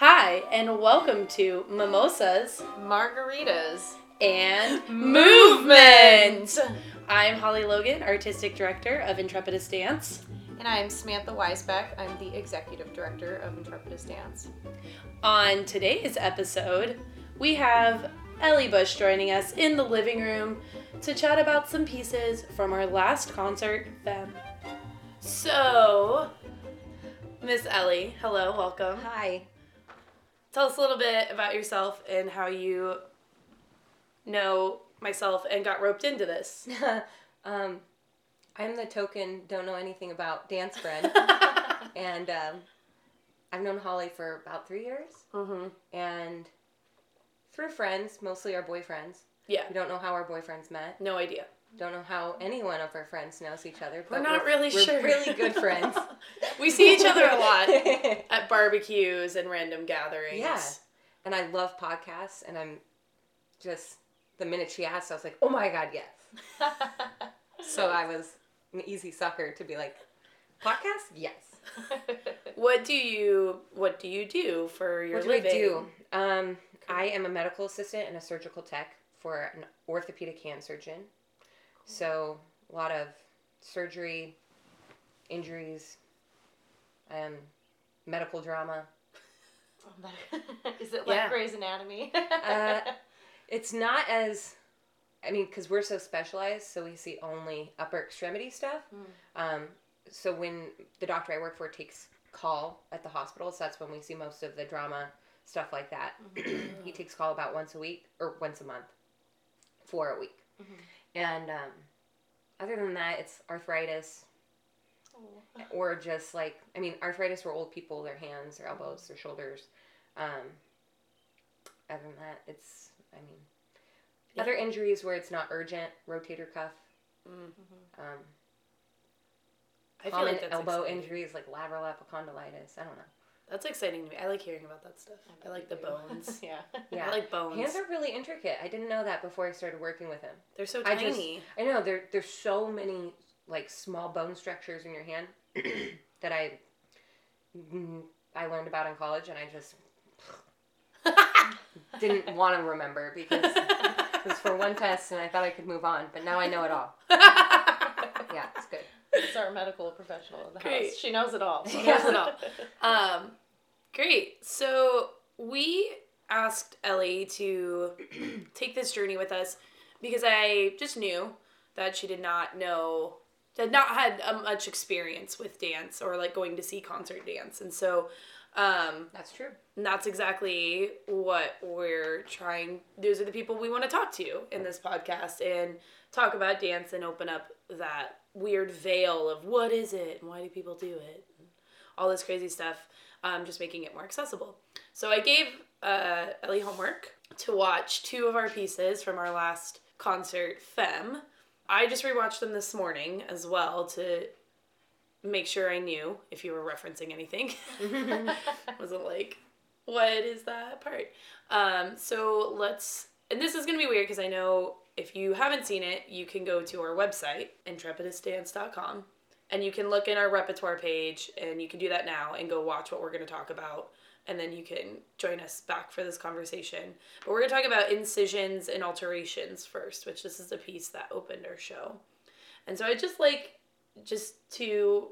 Hi, and welcome to Mimosas Margaritas. and Movement. I'm Holly Logan, Artistic Director of Intrepidus Dance. And I'm Samantha Weisbeck. I'm the Executive Director of Intrepidus Dance. On today's episode, we have Ellie Bush joining us in the living room to chat about some pieces from our last concert, Femme. So, Miss Ellie, hello, welcome. Hi. Tell us a little bit about yourself and how you know myself and got roped into this. um, I'm the token don't know anything about dance friend, and um, I've known Holly for about three years, Mm-hmm. and through friends, mostly our boyfriends. Yeah, We don't know how our boyfriends met. no idea. Don't know how any one of our friends knows each other. We're but not really we're sure. really good friends. we see each other a lot at barbecues and random gatherings. Yeah. and I love podcasts, and I'm just the minute she asked, I was like, oh my god, yes. So I was an easy sucker to be like, podcast, yes. What do you What do you do for your what do living? I do? Um, I am a medical assistant and a surgical tech for an orthopedic hand surgeon. So a lot of surgery, injuries, and medical drama. Is it like Yeah. Grey's Anatomy? Uh, It's not as, I mean, because we're so specialized, so we see only upper extremity stuff. Um, so when the doctor I work for takes call at the hospital, so that's when we see most of the drama stuff like that. he takes call about once a week or once a month for a week. And um, other than that, it's arthritis Oh. or just like, I mean, arthritis for old people, their hands, their elbows, their shoulders. Um, other than that, it's, I mean, Yeah. other injuries where it's not urgent, rotator cuff. Mm. Um, I feel common like elbow exciting. injuries like lateral epicondylitis. I don't know. That's exciting to me. I like hearing about that stuff. I like the bones. yeah. Yeah, I like bones. hands are really intricate. I didn't know that before I started working with him. They're so I tiny. just- I know there there's so many like small bone structures in your hand that I I learned about in college, and I just didn't want to remember because it was for one test, and I thought I could move on, but now I know it all. Yeah, it's good. It's our medical professional in the Great. house. She knows it all. She knows it all. Um, great. So we asked Ellie to take this journey with us because I just knew that she did not know, had not had um, much experience with dance or like going to see concert dance, and so. Um, That's true. and that's exactly what we're trying. Those are the people we want to talk to in this podcast and talk about dance and open up that weird veil of what is it and why do people do it, and all this crazy stuff. Um, just making it more accessible. So I gave uh, Ellie homework to watch two of our pieces from our last concert, Femme. I just rewatched them this morning as well to make sure I knew if you were referencing anything. Wasn't like, what is that part? Um, so let's, and this is gonna be weird because I know if you haven't seen it, you can go to our website, intrepidusdance.com, and you can look in our repertoire page, and you can do that now and go watch what we're gonna talk about. And then you can join us back for this conversation. But we're gonna talk about incisions and alterations first, which this is the piece that opened our show. And so I just like just to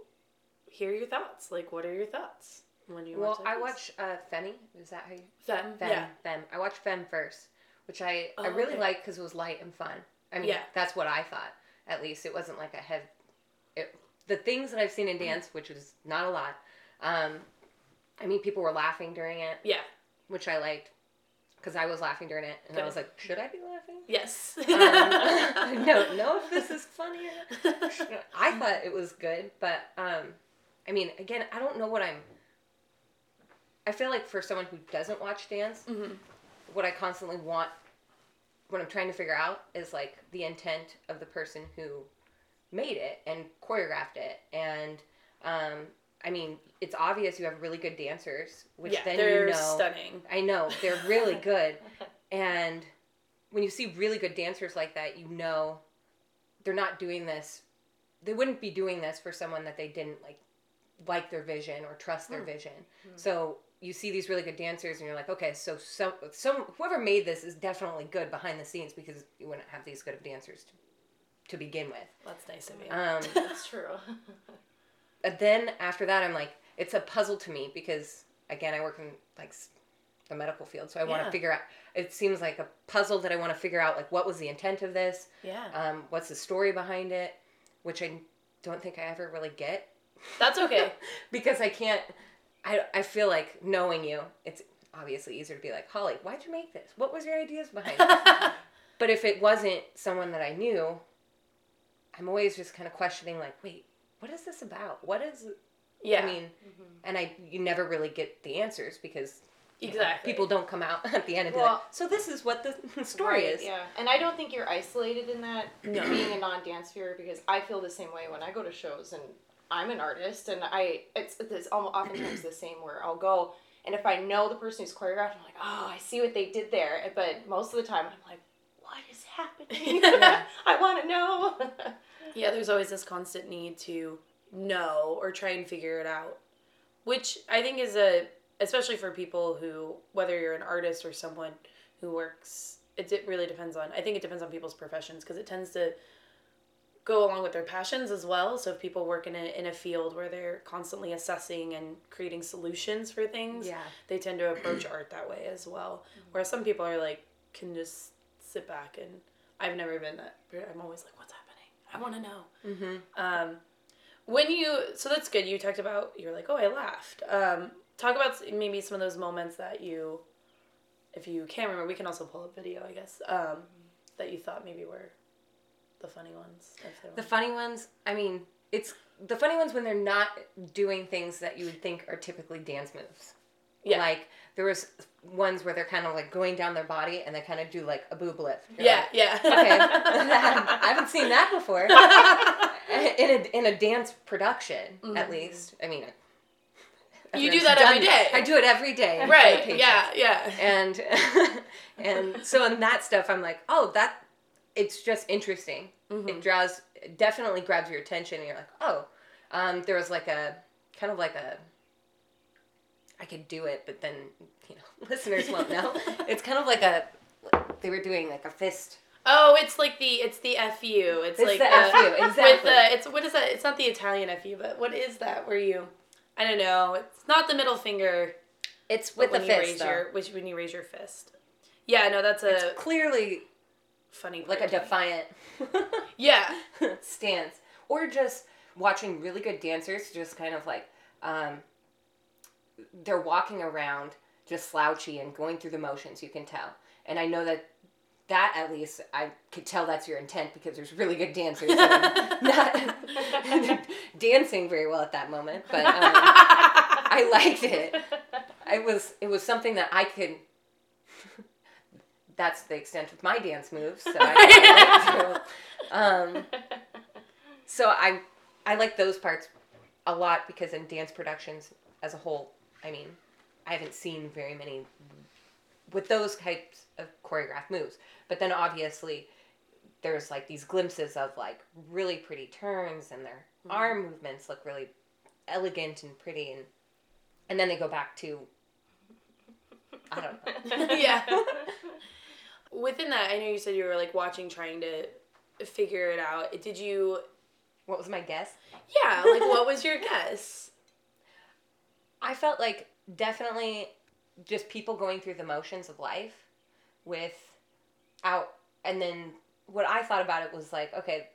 hear your thoughts. Like, what are your thoughts when you Well, watch? I watch uh, Femi. Is that how you? Femme. Femme. Yeah. Femme. I watch Femme first, which I, I Oh, really okay. liked because it was light and fun. I mean, Yeah. that's what I thought. At least it wasn't like a heavy. It, the things that I've seen Mm-hmm. in dance, which was not a lot. Um, I mean, people were laughing during it, Yeah. which I liked because I was laughing during it, and I was like, should I be laughing? Yes. Um, I don't know if this is funny or not. I thought it was good, but um, I mean, again, I don't know what I'm. I feel like for someone who doesn't watch dance, Mhm. What I constantly want, what I'm trying to figure out is like the intent of the person who made it and choreographed it, and um, I mean, it's obvious you have really good dancers, which yeah, then they're you know. stunning. I know they're really good, and when you see really good dancers like that, you know they're not doing this. They wouldn't be doing this for someone that they didn't like like their vision or trust their Hmm. vision. So you see these really good dancers and you're like, okay, so some some whoever made this is definitely good behind the scenes because you wouldn't have these good of dancers to, to begin with. That's nice of you. Um, That's true. but then after that, I'm like, it's a puzzle to me because again, I work in like the medical field, so I want to figure out. It seems like a puzzle that I want to figure out, like what was the intent of this, yeah. um, what's the story behind it, which I don't think I ever really get That's okay. because I can't. I I feel like knowing you, it's obviously easier to be like Holly, why'd you make this? What was your ideas behind it? but if it wasn't someone that I knew, I'm always just kind of questioning, like, wait, what is this about? What is? yeah. I mean, mm-hmm. and I you never really get the answers because you know, Exactly. people don't come out at the end be Well- like, so this is what the story Right, is. Yeah, and I don't think you're isolated in that No. being a non-dance viewer because I feel the same way when I go to shows and I'm an artist and I it's it's almost oftentimes the same where I'll go and if I know the person who's choreographed, I'm like, oh, I see what they did there. But most of the time, I'm like, what is happening? I want to know. Yeah, there's always this constant need to know or try and figure it out, which I think is a especially for people who whether you're an artist or someone who works it, it really depends on I think it depends on people's professions because it tends to go along with their passions as well. So if people work in a in a field where they're constantly assessing and creating solutions for things, Yeah. they tend to approach art that way as well. Whereas some people are like can just sit back and I've never been that. I'm always like, what's happening? I want to know. Mm-hmm. Um, when you so that's good. You talked about you're like, oh, I laughed. Um, talk about maybe some of those moments that you, if you can't remember, we can also pull up video, I guess. Um, that you thought maybe were the funny ones. The funny ones, I mean, it's the funny ones when they're not doing things that you would think are typically dance moves. Yeah. Like there was ones where they're kind of like going down their body and they kind of do like a boob lift. You're yeah, like, yeah. okay. I haven't seen that before. in a in a dance production, at least. I mean, Mm-hmm. You do that every day. I do it every day. right. Yeah, yeah. And and so in that stuff, I'm like, oh, that it's just interesting. Mm-hmm. It draws definitely grabs your attention, and you're like, oh, um, there was like a kind of like a. I could do it, but then you know listeners won't know. it's kind of like a. They were doing like a fist. Oh, it's like the it's the fu. It's, It's like the the, FU, With exactly. the it's what is that? It's not the Italian fu, but what is that? Where you? I don't know. It's not the middle finger. It's with when the you fist, raise your which when you raise your fist. Yeah, no, that's a It's clearly funny. like a part to me. defiant Yeah. stance, or just watching really good dancers, just kind of like um, they're walking around just slouchy and going through the motions. You can tell, and I know that that at least I could tell that's your intent because there's really good dancers not dancing very well at that moment, but. Um, I liked it. It was it was something that I could. That's the extent of my dance moves. So I, I like to. Um, so I I like those parts a lot because in dance productions as a whole, I mean, I haven't seen very many with those types of choreographed moves. But then obviously there's like these glimpses of like really pretty turns and their arm movements look really elegant and pretty and and then they go back to I don't know. yeah. Within that, I know you said you were like watching, trying to figure it out. Did you? What was my guess? Yeah. Like, what was your guess? I felt like definitely just people going through the motions of life without and then what I thought about it was like, okay,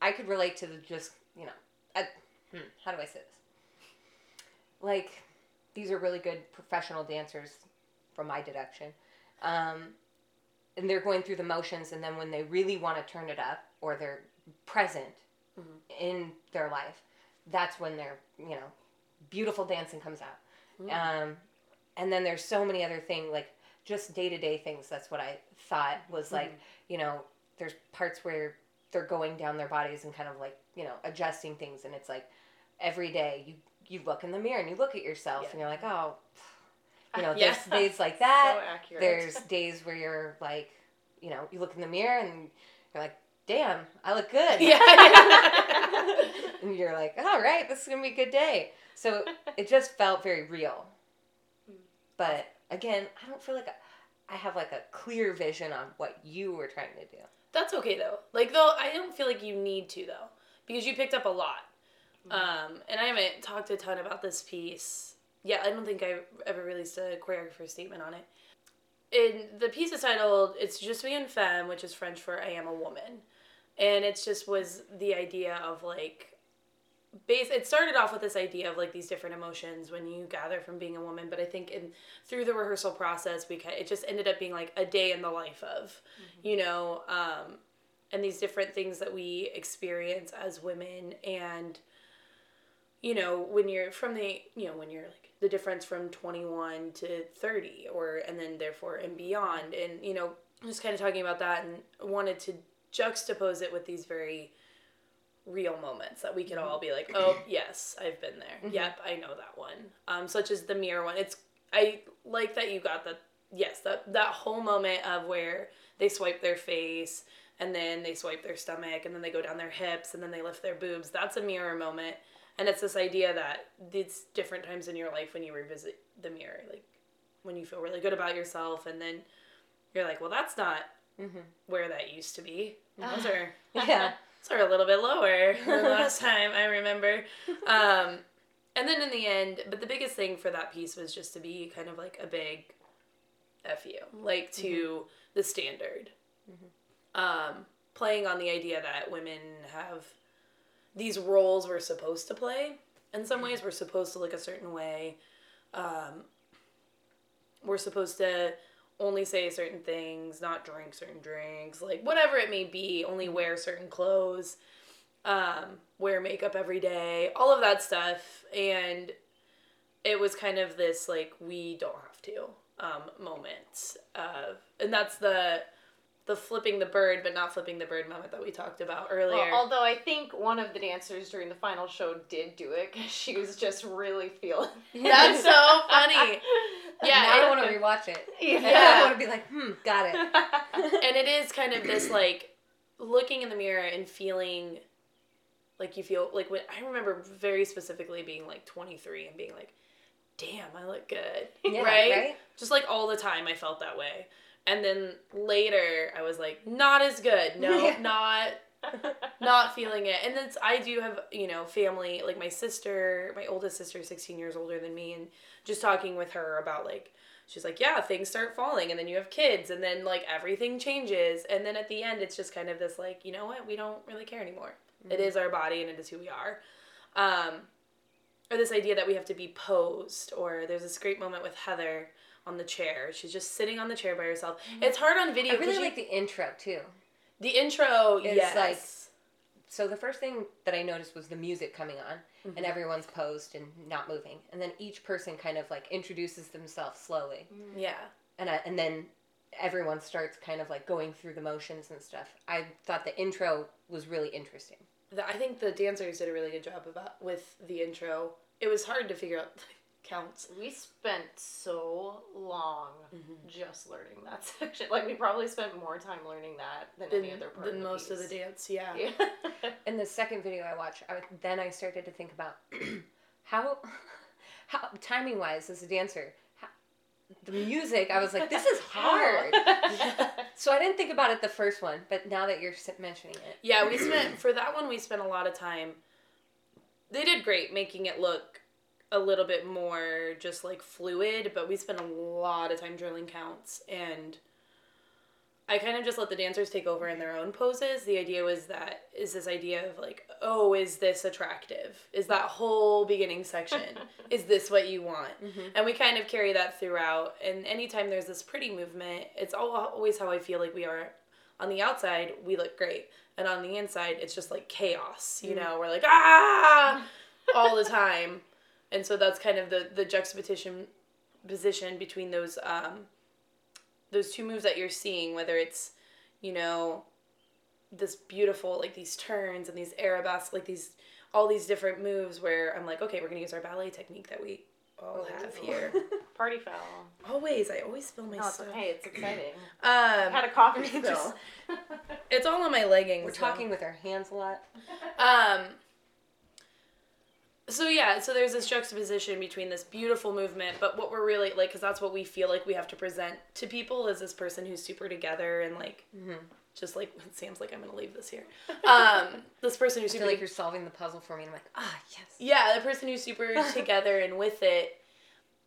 I could relate to the just, you know, I, hmm, how do I say this? Like, these are really good professional dancers, from my deduction. Um, and they're going through the motions, and then when they really want to turn it up, or they're present mm-hmm. in their life, that's when their, you know, beautiful dancing comes out. Mm. Um, and then there's so many other things, like just day to day things. That's what I thought was like, mm-hmm. you know, there's parts where they're going down their bodies and kind of like, you know, adjusting things. And it's like every day you, you look in the mirror and you look at yourself Yeah. and you're like, oh, you know, Yeah. there's days like that. so accurate. There's days where you're like, you know, you look in the mirror and you're like, damn, I look good. Yeah. and you're like, all right, this is going to be a good day. So it just felt very real. But again, I don't feel like I, I have like a clear vision on what you were trying to do. That's okay though. Like though I don't feel like you need to though because you picked up a lot. Um, and I haven't talked a ton about this piece. Yeah, I don't think I ever released a choreographer statement on it. In the piece is titled "It's Je Suis Une Femme," which is French for "I am a woman," and it just was the idea of like base it started off with this idea of like these different emotions when you gather from being a woman but i think in through the rehearsal process we it just ended up being like a day in the life of you know um and these different things that we experience as women and you know when you're from the you know when you're like the difference from 21 to 30 or and then therefore and beyond and you know just kind of talking about that and wanted to juxtapose it with these very real moments that we can all be like, oh yes, I've been there. Yep, I know that one. Um, such as the mirror one. It's I like that you got that. Yes, that that whole moment of where they swipe their face and then they swipe their stomach and then they go down their hips and then they lift their boobs. That's a mirror moment, and it's this idea that it's different times in your life when you revisit the mirror, like when you feel really good about yourself and then you're like, well, that's not where that used to be. Those are Yeah. those are a little bit lower than last time I remember. Um, and then in the end, but the biggest thing for that piece was just to be kind of like a big F you, like to the standard. Um, playing on the idea that women have these roles we're supposed to play. In some ways, we're supposed to look a certain way. Um, we're supposed to only say certain things, not drink certain drinks, like whatever it may be, only wear certain clothes, um, wear makeup every day, all of that stuff. And it was kind of this like we don't have to um, moment of, and that's the the flipping the bird but not flipping the bird moment that we talked about earlier. Well, although I think one of the dancers during the final show did do it because she was just really feeling. That's so funny. Yeah, now I want to rewatch it. Yeah. I want to be like, hmm, got it. and it is kind of this like looking in the mirror and feeling like you feel like when I remember very specifically being like 23 and being like, damn, I look good. Yeah, right? right? Just like all the time I felt that way. And then later I was like, not as good. No, Yeah. not not feeling it. And then I do have, you know, family, like my sister, my oldest sister is 16 years older than me and just talking with her about like she's like, yeah, things start falling and then you have kids and then like everything changes and then at the end it's just kind of this like, you know what? We don't really care anymore. It is our body and it is who we are. Um or this idea that we have to be posed or there's this great moment with Heather on the chair. She's just sitting on the chair by herself. It's hard on video I 'cause really you- like the intro too. the intro, It's yes. like- So the first thing that I noticed was the music coming on, Mm-hmm. and everyone's posed and not moving, and then each person kind of like introduces themselves slowly, yeah. and I, and then everyone starts kind of like going through the motions and stuff. I thought the intro was really interesting. The, I think the dancers did a really good job about with the intro. It was hard to figure out the counts. We spent so long Mm-hmm. just learning that section. Like we probably spent more time learning that than any other part than of the most of the dance, yeah. Yeah. In the second video I watched, I, then I started to think about how, how timing wise as a dancer, how, the music. I was like, this is hard. So I didn't think about it the first one, but now that you're mentioning it, Yeah, we spent for that one we spent a lot of time. They did great making it look a little bit more just like fluid, but we spent a lot of time drilling counts and I kind of just let the dancers take over in their own poses. The idea was that is this idea of like, oh, is this attractive? Is that whole beginning section? is this what you want? And we kind of carry that throughout. And anytime there's this pretty movement, it's al- always how I feel like we are on the outside, we look great. And on the inside, it's just like chaos. You know, we're like, ah, all the time. And so that's kind of the, the juxtaposition position between those um, those two moves that you're seeing, whether it's, you know, this beautiful like these turns and these arabesques, like these all these different moves where I'm like, okay, we're gonna use our ballet technique that we all have here. Party foul. always, I always spill my No, it's stuff. okay. It's exciting. Um, Had a coffee Just- spill. it's all on my leggings. we're though. talking with our hands a lot. Um, so yeah, so there's this juxtaposition between this beautiful movement, but what we're really like, because that's what we feel like we have to present to people is this person who's super together and like, just like Sam's like, I'm gonna leave this here. Um, this person who's I super feel like you're solving the puzzle for me, and I'm like, ah, yes. yeah, the person who's super together and with it,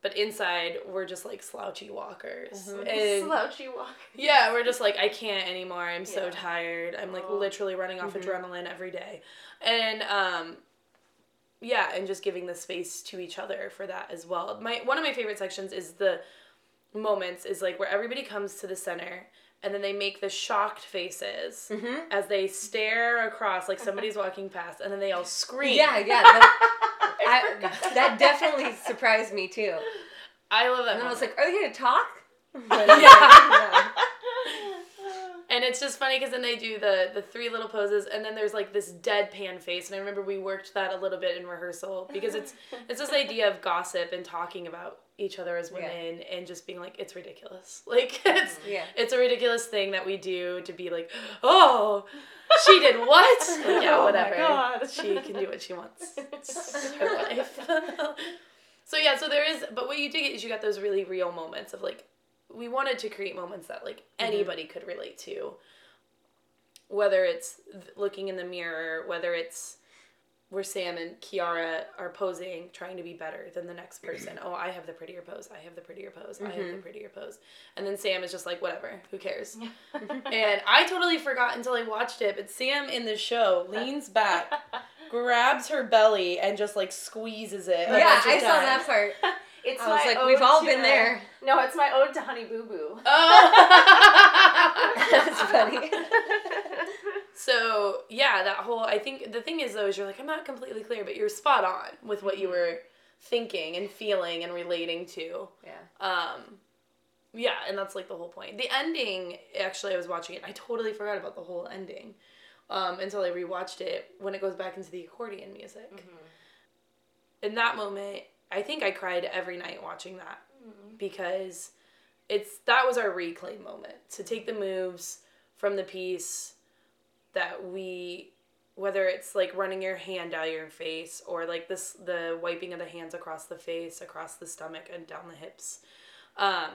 but inside we're just like slouchy walkers. And Slouchy walkers yeah, we're just like I can't anymore. I'm so tired. I'm like Oh. literally running off adrenaline every day. And um yeah, and just giving the space to each other for that as well. My one of my favorite sections is the moments is like where everybody comes to the center and then they make the shocked faces mm-hmm. as they stare across like somebody's walking past and then they all scream. Yeah, yeah. the- I, that definitely surprised me too. I love that. And then I was like, are they gonna talk? Yeah. And it's just funny because then they do the the three little poses, and then there's like this deadpan face. And I remember we worked that a little bit in rehearsal because it's it's this idea of gossip and talking about each other as Yeah. women and just being like it's ridiculous. Like it's mm-hmm. Yeah. it's a ridiculous thing that we do to be like, oh, she did what? Like, yeah, Oh whatever. God. She can do what she wants. It's her life. so yeah, so there is, but what you did get is you got those really real moments of like, we wanted to create moments that like mm-hmm. anybody could relate to. Whether it's looking in the mirror, whether it's where Sam and Kiara are posing, trying to be better than the next person. Oh, I have the prettier pose. I have the prettier pose. I have the mm-hmm. prettier pose. And then Sam is just like, whatever, who cares? and I totally forgot until I watched it, but Sam in the show leans back, grabs her belly, and just like squeezes it. Yeah, I saw that part. It's I was like, we've all to, been there. No, it's my ode to Honey Boo Boo. Oh. That's funny. So yeah, that whole I think the thing is though is you're like I'm not completely clear, but you're spot on with what you were thinking and feeling and relating to. Yeah. Um, yeah, and that's like the whole point. The ending, actually, I was watching it. I totally forgot about the whole ending um, until I rewatched it when it goes back into the accordion music. In that moment, I think I cried every night watching that because it's that was our reclaim moment to take the moves from the piece that we whether it's like running your hand down your face or like this the wiping of the hands across the face across the stomach and down the hips um,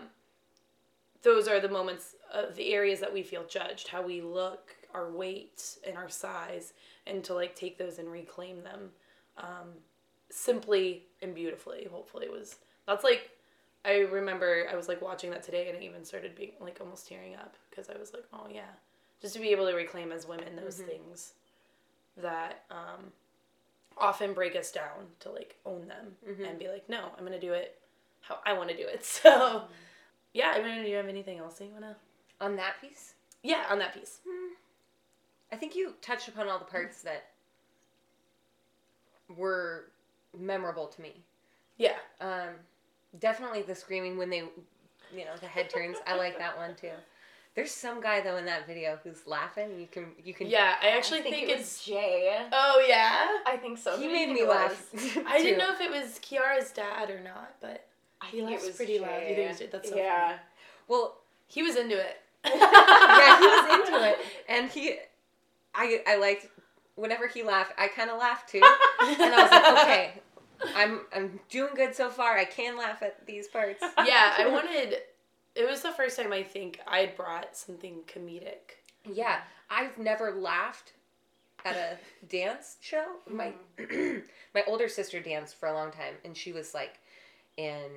those are the moments of the areas that we feel judged how we look our weight and our size and to like take those and reclaim them um, simply and beautifully hopefully was that's like i remember i was like watching that today and i even started being like almost tearing up because i was like oh yeah. Just to be able to reclaim as women those mm-hmm. things that um, often break us down to like own them mm-hmm. and be like no i'm gonna do it how i want to do it. So mm-hmm. yeah i mean do you have anything else that you want to On that piece, yeah on that piece. Hmm. I think you touched upon all the parts mm. that were memorable to me. yeah Um, definitely the screaming when they, you know, the head turns. I like that one too. There's some guy though in that video who's laughing. You can, you can. yeah i actually I think, think, it was it's Jay. oh yeah I think so. He Who made me laugh. was? I didn't know if it was Kiara's dad or not, but I He laughs it was pretty loud. You think it was Jay. Jay? That's so yeah. Well, he was into it. yeah, he was into it, and he, I, I liked whenever he laughed. I kind of laughed too, and I was like, okay, I'm, I'm doing good so far. I can laugh at these parts. yeah, I wanted. It was the first time I think I'd brought something comedic. Yeah, I've never laughed at a dance show. My mm. my older sister danced for a long time, and she was like in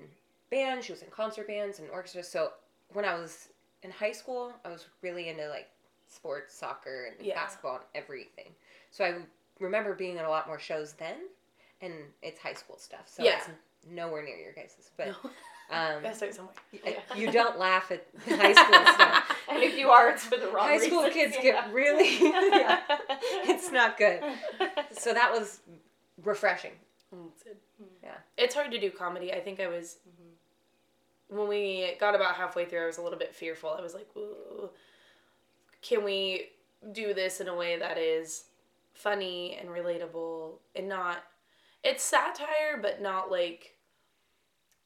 band. She was in concert bands and orchestras. So when I was in high school, I was really into like sports, soccer, and Yeah. basketball, and everything. So I remember being in a lot more shows then, and it's high school stuff. So Yeah. it's nowhere near your guys's, but. No. Um, Gotta start somewhere. you don't laugh at high school stuff. and if you are, it's for the wrong High school reasons, kids yeah. get really, yeah, it's not good. So that was refreshing. Mm. Yeah. It's hard to do comedy. I think I was. When we got about halfway through, I was a little bit fearful. I was like, can we do this in a way that is funny and relatable and not. It's satire, but not like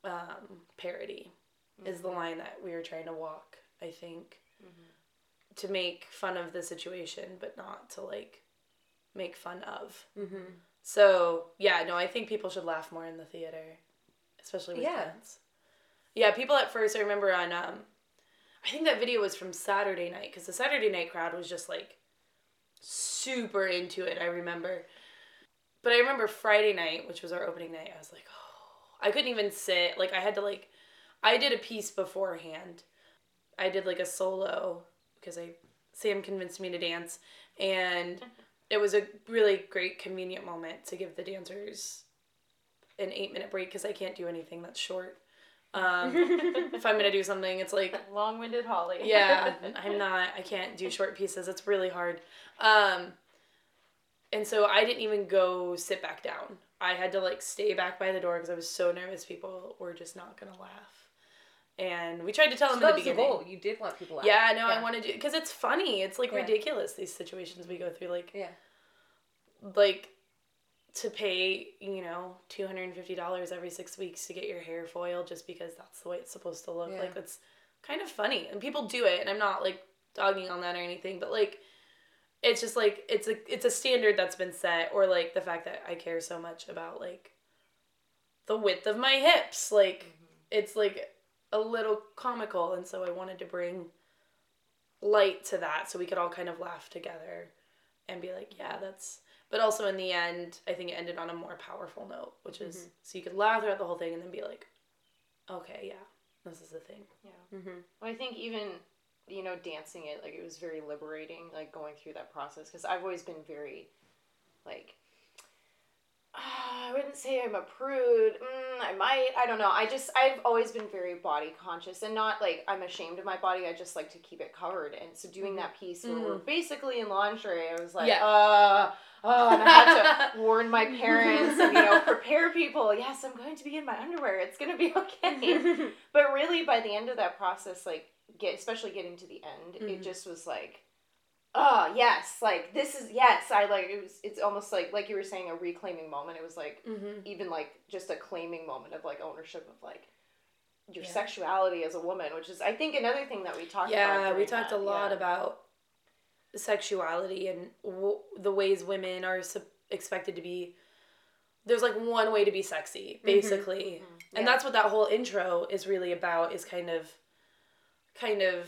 um, parody, is the line that we were trying to walk, I think. To make fun of the situation, but not to like make fun of. Mm-hmm. So yeah, no, I think people should laugh more in the theater, especially with Yeah. kids. Yeah, people at first I remember on um, I think that video was from Saturday night because the Saturday night crowd was just like super into it. I remember, but I remember Friday night, which was our opening night. I was like, oh, I couldn't even sit. Like I had to like, I did a piece beforehand. I did like a solo because I Sam convinced me to dance, and it was a really great convenient moment to give the dancers an eight minute break because I can't do anything that's short. Um, if I'm gonna do something, it's like Long-winded Holly. yeah, I'm not. I can't do short pieces. It's really hard. Um, and so I didn't even go sit back down. I had to like stay back by the door because I was so nervous. People were just not gonna laugh, and we tried to tell So them that in was the the goal. You did want people. Out. Yeah, no, I Yeah. wanted to because it's funny. It's like Yeah. ridiculous these situations we go through. Like Yeah. like to pay you know two hundred and fifty dollars every six weeks to get your hair foiled just because that's the way it's supposed to look. Yeah. Like it's kind of funny, and people do it, and I'm not like dogging on that or anything, but like it's just like it's a it's a standard that's been set, or like the fact that I care so much about like the width of my hips, like mm-hmm. it's like a little comical, and so I wanted to bring light to that so we could all kind of laugh together and be like, yeah, that's. But also in the end, I think it ended on a more powerful note, which is Mhm. so you could laugh throughout the whole thing and then be like, okay, yeah, this is the thing. Yeah. Mm-hmm. Well, I think even you know dancing it like it was very liberating like going through that process because I've always been very like ah, I wouldn't say I'm a prude. Mm, I might. I don't know. I just I've always been very body conscious and not like I'm ashamed of my body. I just like to keep it covered. And so doing that piece where we're basically in lingerie, I was like, Yeah. uh, oh, and I had to warn my parents and you know prepare people. Yes, I'm going to be in my underwear. It's gonna be okay. But really, by the end of that process, like get especially getting to the end, it Mhm. just was like, oh yes, like this is yes. I like it was. It's almost like like you were saying a reclaiming moment. It was like Mm-hmm. even like just a claiming moment of like ownership of like your Yeah. sexuality as a woman, which is I think another thing that we talked about. Yeah, we talked that, a lot yeah. about sexuality and w- the ways women are sup- expected to be. There's like one way to be sexy, mm-hmm. basically, mm-hmm. and Yeah. that's what that whole intro is really about. Is kind of, kind of,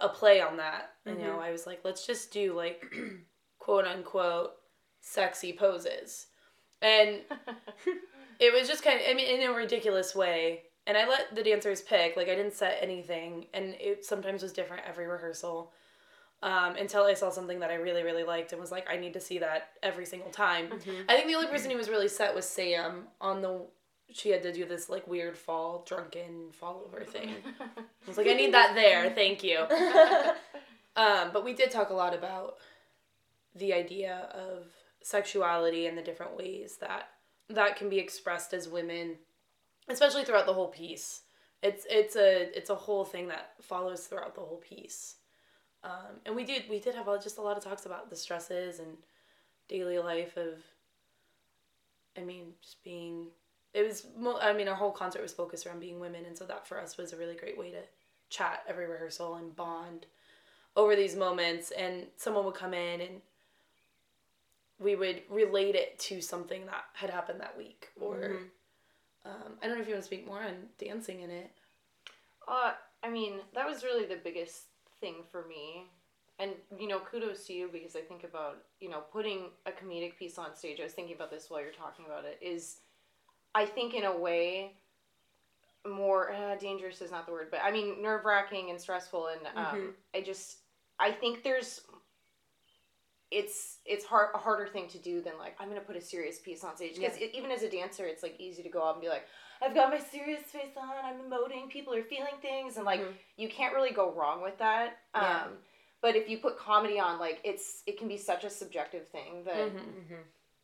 a play on that. You mm-hmm. know, I was like, let's just do like, quote unquote, sexy poses, and it was just kind of i mean in a ridiculous way and i let the dancers pick like i didn't set anything and it sometimes was different every rehearsal um, until i saw something that i really really liked and was like i need to see that every single time. I think the only person who was really set was sam on the she had to do this like weird fall drunken fall over thing. I was like i need that there. Thank you. Um, but we did talk a lot about the idea of sexuality and the different ways that that can be expressed as women, especially throughout the whole piece. It's it's a it's a whole thing that follows throughout the whole piece. Um, and we did we did have a- just a lot of talks about the stresses and daily life of. I mean, just being. It was. I mean, our whole concert was focused around being women, and so that for us was a really great way to chat every rehearsal and bond over these moments. And someone would come in and we would relate it to something that had happened that week or Mhm. um, i don't know if you want to speak more on dancing in it Uh, I mean, that was really the biggest thing for me. And, you know, kudos to you because I think about, you know, putting a comedic piece on stage. I was thinking about this while you're talking about it. Is, I think, in a way, more uh, dangerous is not the word, but I mean, nerve wracking and stressful. And um, Mhm. I just, I think there's, it's it's hard a harder thing to do than like I'm gonna put a serious piece on stage because even as a dancer it's like easy to go out and be like I've got my serious face on I'm emoting people are feeling things and like Mhm. you can't really go wrong with that um Yeah. but if you put comedy on like it's it can be such a subjective thing that Mm-hmm.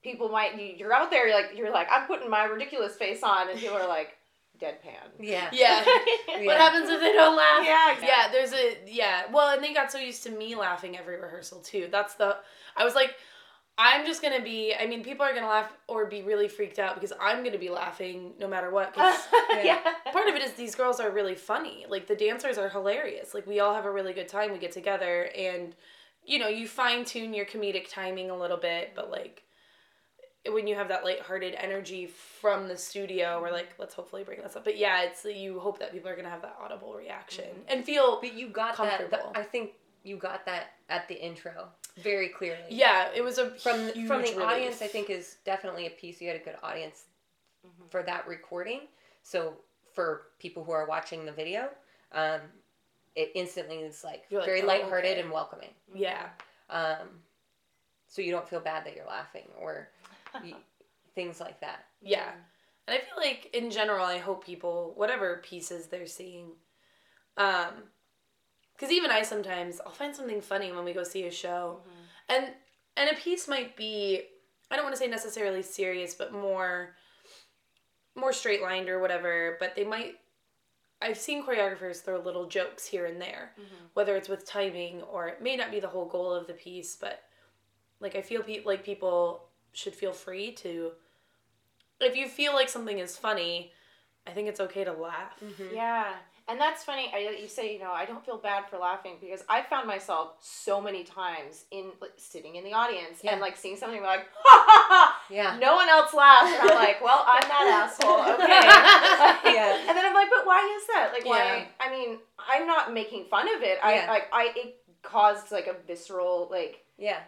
people might you, you're out there you're like you're like I'm putting my ridiculous face on and people are like deadpan Yeah. yeah Yeah. what happens if they don't laugh Yeah, exactly. yeah there's a yeah well and they got so used to me laughing every rehearsal too that's the i was like i'm just gonna be i mean people are gonna laugh or be really freaked out because i'm gonna be laughing no matter what 'cause yeah. part of it is these girls are really funny. Like the dancers are hilarious. Like we all have a really good time. We get together and you know, you fine tune your comedic timing a little bit, but like when you have that lighthearted energy from the studio, we're like, let's hopefully bring this up. But yeah, it's you hope that people are gonna have that audible reaction mm-hmm. and feel But you got that. The- I think you got that at the intro very clearly. yeah, it was a From from the relief. audience, I think is definitely a piece. You had a good audience Mm-hmm. for that recording. So for people who are watching the video, um, it instantly is like like, very "Oh, lighthearted okay." and welcoming. Yeah, Um, so you don't feel bad that you're laughing or y things like that. yeah, and I feel like in general, I hope people whatever pieces they're seeing, um, because even I sometimes I'll find something funny when we go see a show, mm-hmm. and and a piece might be I don't want to say necessarily serious, but more more straight lined or whatever. But they might. I've seen choreographers throw little jokes here and there, mm-hmm. whether it's with timing or it may not be the whole goal of the piece, but like I feel pe- like people should feel free to. If you feel like something is funny, I think it's okay to laugh. Mm-hmm. Yeah. And that's funny. I, you say, you know, I don't feel bad for laughing because I found myself so many times in like, sitting in the audience Yeah. and like seeing something like, ha ha ha. Yeah. No one else laughs. And I'm like, well, I'm that asshole. Okay. Yeah. And then I'm like, but why is that? Like, Yeah. why? I mean, I'm not making fun of it. I Yeah. like, I it caused like a visceral like Yeah.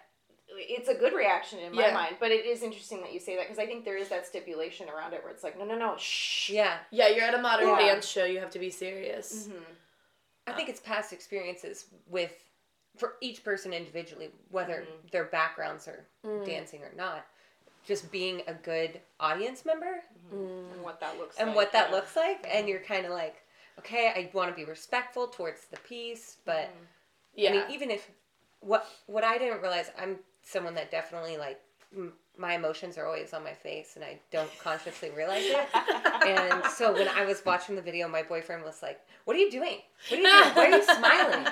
It's a good reaction in my Yeah. mind, but it is interesting that you say that because I think there is that stipulation around it where it's like, no, no, no, shh. Yeah. Yeah, you're at a modern Yeah. dance show. You have to be serious. Mhm. I think it's past experiences with for each person individually, whether Mhm. their backgrounds are Mm. dancing or not. Just being a good audience member And what that looks and like. what that yeah. looks like, and you're kind of like, okay, I want to be respectful towards the piece, but Yeah. I mean, even if what what I didn't realize, I'm someone that definitely like m- my emotions are always on my face, and I don't consciously realize it. And so when I was watching the video, my boyfriend was like, "What are you doing? What are you doing? Why are you smiling?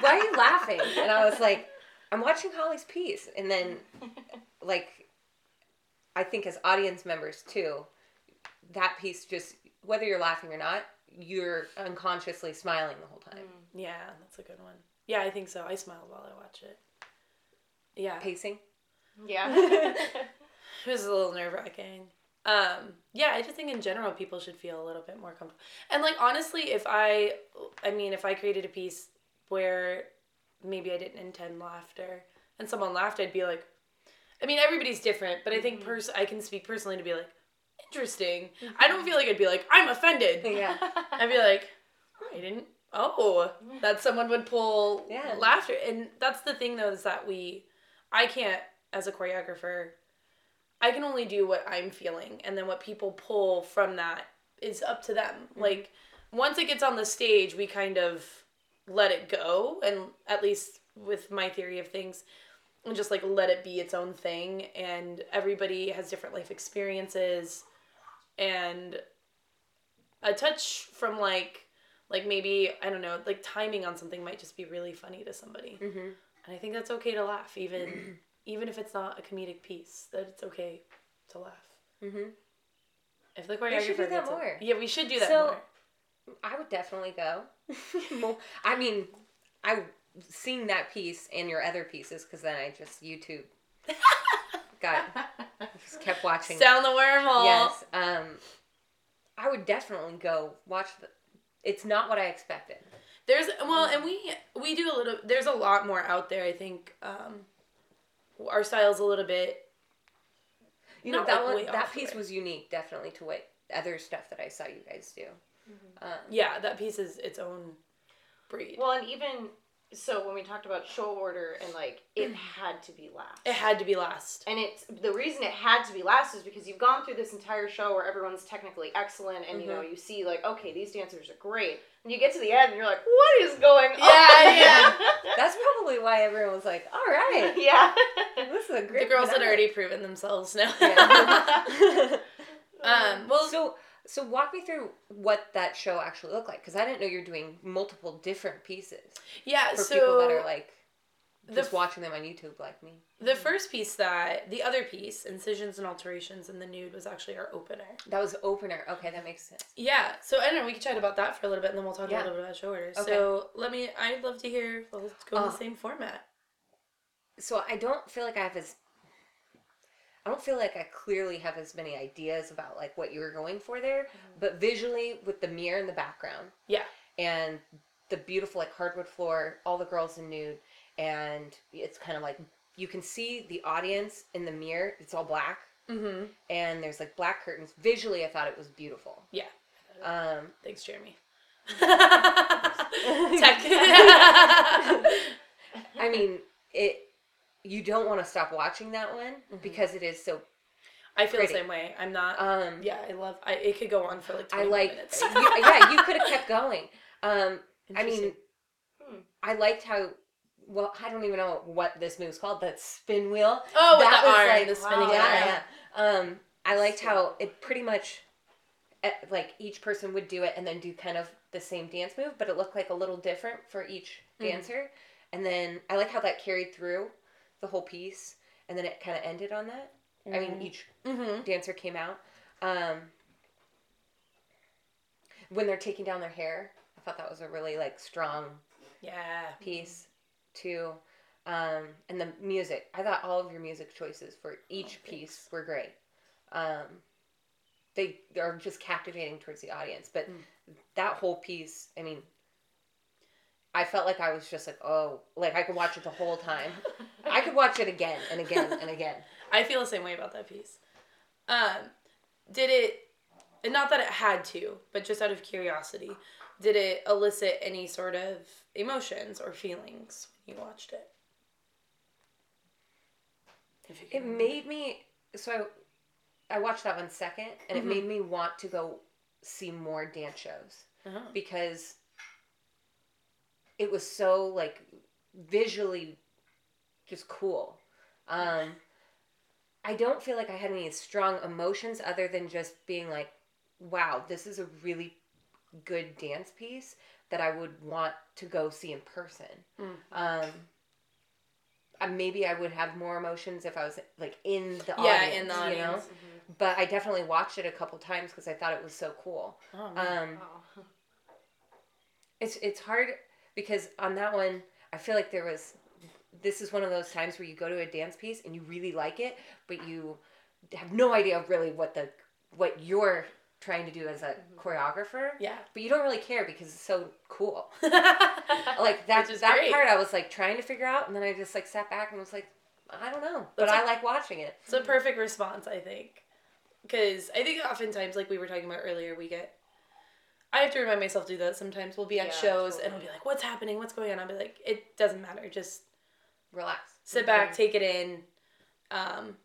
Why are you laughing?" And I was like, "I'm watching Holly's piece." And then, like, I think as audience members too, that piece just whether you're laughing or not, you're unconsciously smiling the whole time. Mm. yeah, that's a good one. Yeah, I think so. I smiled while I watch it. Yeah. Pacing. Yeah. It was a little nerve wracking. Um, yeah, I just think in general people should feel a little bit more comfortable. And like honestly, if I, I mean, if I created a piece where maybe I didn't intend laughter and someone laughed, I'd be like, I mean, everybody's different, but I think pers- I can speak personally to be like, interesting. I don't feel like I'd be like, I'm offended. Yeah. I'd be like, I didn't. Oh, that someone would pull Yeah. laughter, and that's the thing though is that we, I can't as a choreographer, I can only do what I'm feeling, and then what people pull from that is up to them. Like once it gets on the stage, we kind of let it go, and at least with my theory of things, and just like let it be its own thing, and everybody has different life experiences, and a touch from like like maybe I don't know like timing on something might just be really funny to somebody, Mm-hmm. And I think that's okay to laugh even even if it's not a comedic piece. That it's okay to laugh. Mm-hmm. If the We choreographer should do that more. yeah, we should do that So- more. I would definitely go. I mean, I seen that piece and your other pieces because then I just YouTube got just kept watching. Sound the wormhole. Yes. Um, I would definitely go watch the. It's not what I expected. There's well, and we we do a little. There's a lot more out there. I think um, our style's a little bit. You know that like, one, that piece was unique, definitely to what other stuff that I saw you guys do. Um, Yeah, that piece is its own breed. well, and even so, when we talked about show order and like it had to be last. it had to be last. And it's the reason it had to be last is because you've gone through this entire show where everyone's technically excellent, and you know you see like okay these dancers are great, and you get to the end and you're like what is going on? Yeah, yeah. that's probably why everyone was like, "All right, yeah. this is a great. The great." girls had already proven themselves now. Yeah. um. Well, so so walk me through what that show actually looked like because I didn't know you're doing multiple different pieces yeah. for so people that are like the just watching them on YouTube like me. The first piece that the other piece, incisions and alterations in the nude, was actually our opener. That was opener. Okay, that makes sense. Yeah, so I don't know. We can chat about that for a little bit, and then we'll talk Yeah. a little bit about show orders. Okay. So let me. I'd love to hear. Let's go in Uh, the same format. So I don't feel like I have as I don't feel like I clearly have as many ideas about like what you were going for there, but visually with the mirror in the background Yeah. and the beautiful like hardwood floor, all the girls in nude, and it's kind of like you can see the audience in the mirror. It's all black, Mm-hmm. and there's like black curtains. Visually, I thought it was beautiful. Yeah. Um, Thanks, Jeremy. Tech. I mean, it. You don't want to stop watching that one because it is so. I feel Pretty. the same way. I'm not. Um, yeah, I love. I, it could go on for like. 20 I like. minutes. you, yeah, you could have kept going. Um, I mean, Hmm. I liked how. Well, I don't even know what this move's called. That spin wheel. Oh, with that the was arm, like- the spinning wow. yeah, yeah. Um, I liked how it pretty much, eh, like each person would do it and then do kind of the same dance move, but it looked like a little different for each Mhm. dancer. And then I like how that carried through the whole piece, and then it kind of ended on that. I mean, each Mm-hmm. dancer came out. Um, when they're taking down their hair, I thought that was a really like strong Yeah. piece too. Um, and the music, I thought all of your music choices for each Oh, piece were great. Um, they are just captivating towards the audience. But Mm. that whole piece, I mean, I felt like I was just like, oh, like I could watch it the whole time. I could watch it again and again and again. I feel the same way about that piece. Um, did it, and not that it had to, but just out of curiosity, did it elicit any sort of emotions or feelings when you watched it? It made me so I, I watched that one second, and Mhm. it made me want to go see more dance shows. Uh-huh. because it was so like visually just cool. Um, I don't feel like I had any strong emotions other than just being like, "Wow, this is a really good dance piece that I would want to go see in person." Mm. Um, maybe I would have more emotions if I was like in the Yeah, audience, in the you know. audience. But I definitely watched it a couple times because I thought it was so cool. Oh. Um, Wow. it's it's hard because on that one I feel like there was this is one of those times where you go to a dance piece and you really like it, but you have no idea really what the what you're trying to do as a mm-hmm. choreographer. yeah. But you don't really care because it's so cool. like that Which is that great. part I was like trying to figure out and then I just like sat back and was like, I don't know. But That's I a- like watching it. It's a perfect response, I think. Because I think oftentimes, like we were talking about earlier, we get. I have to remind myself to do that sometimes. We'll be at Yeah, shows and I'll be like, what's happening? What's going on? I'll be like, it doesn't matter. Just Relax. sit back, take it in. Um,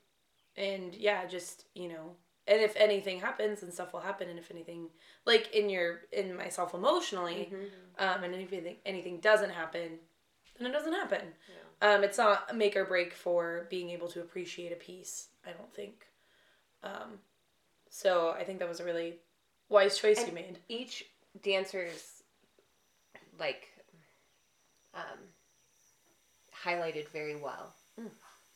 and yeah, just, you know. And if anything happens, and stuff will happen. And if anything, like in your, in myself emotionally, Mhm. um, and if anything, anything doesn't happen, then it doesn't happen. Yeah. Um, it's not a make or break for being able to appreciate a piece. I don't think. Um, so I think that was a really wise choice you made. each dancer's like um, highlighted very well. Mm.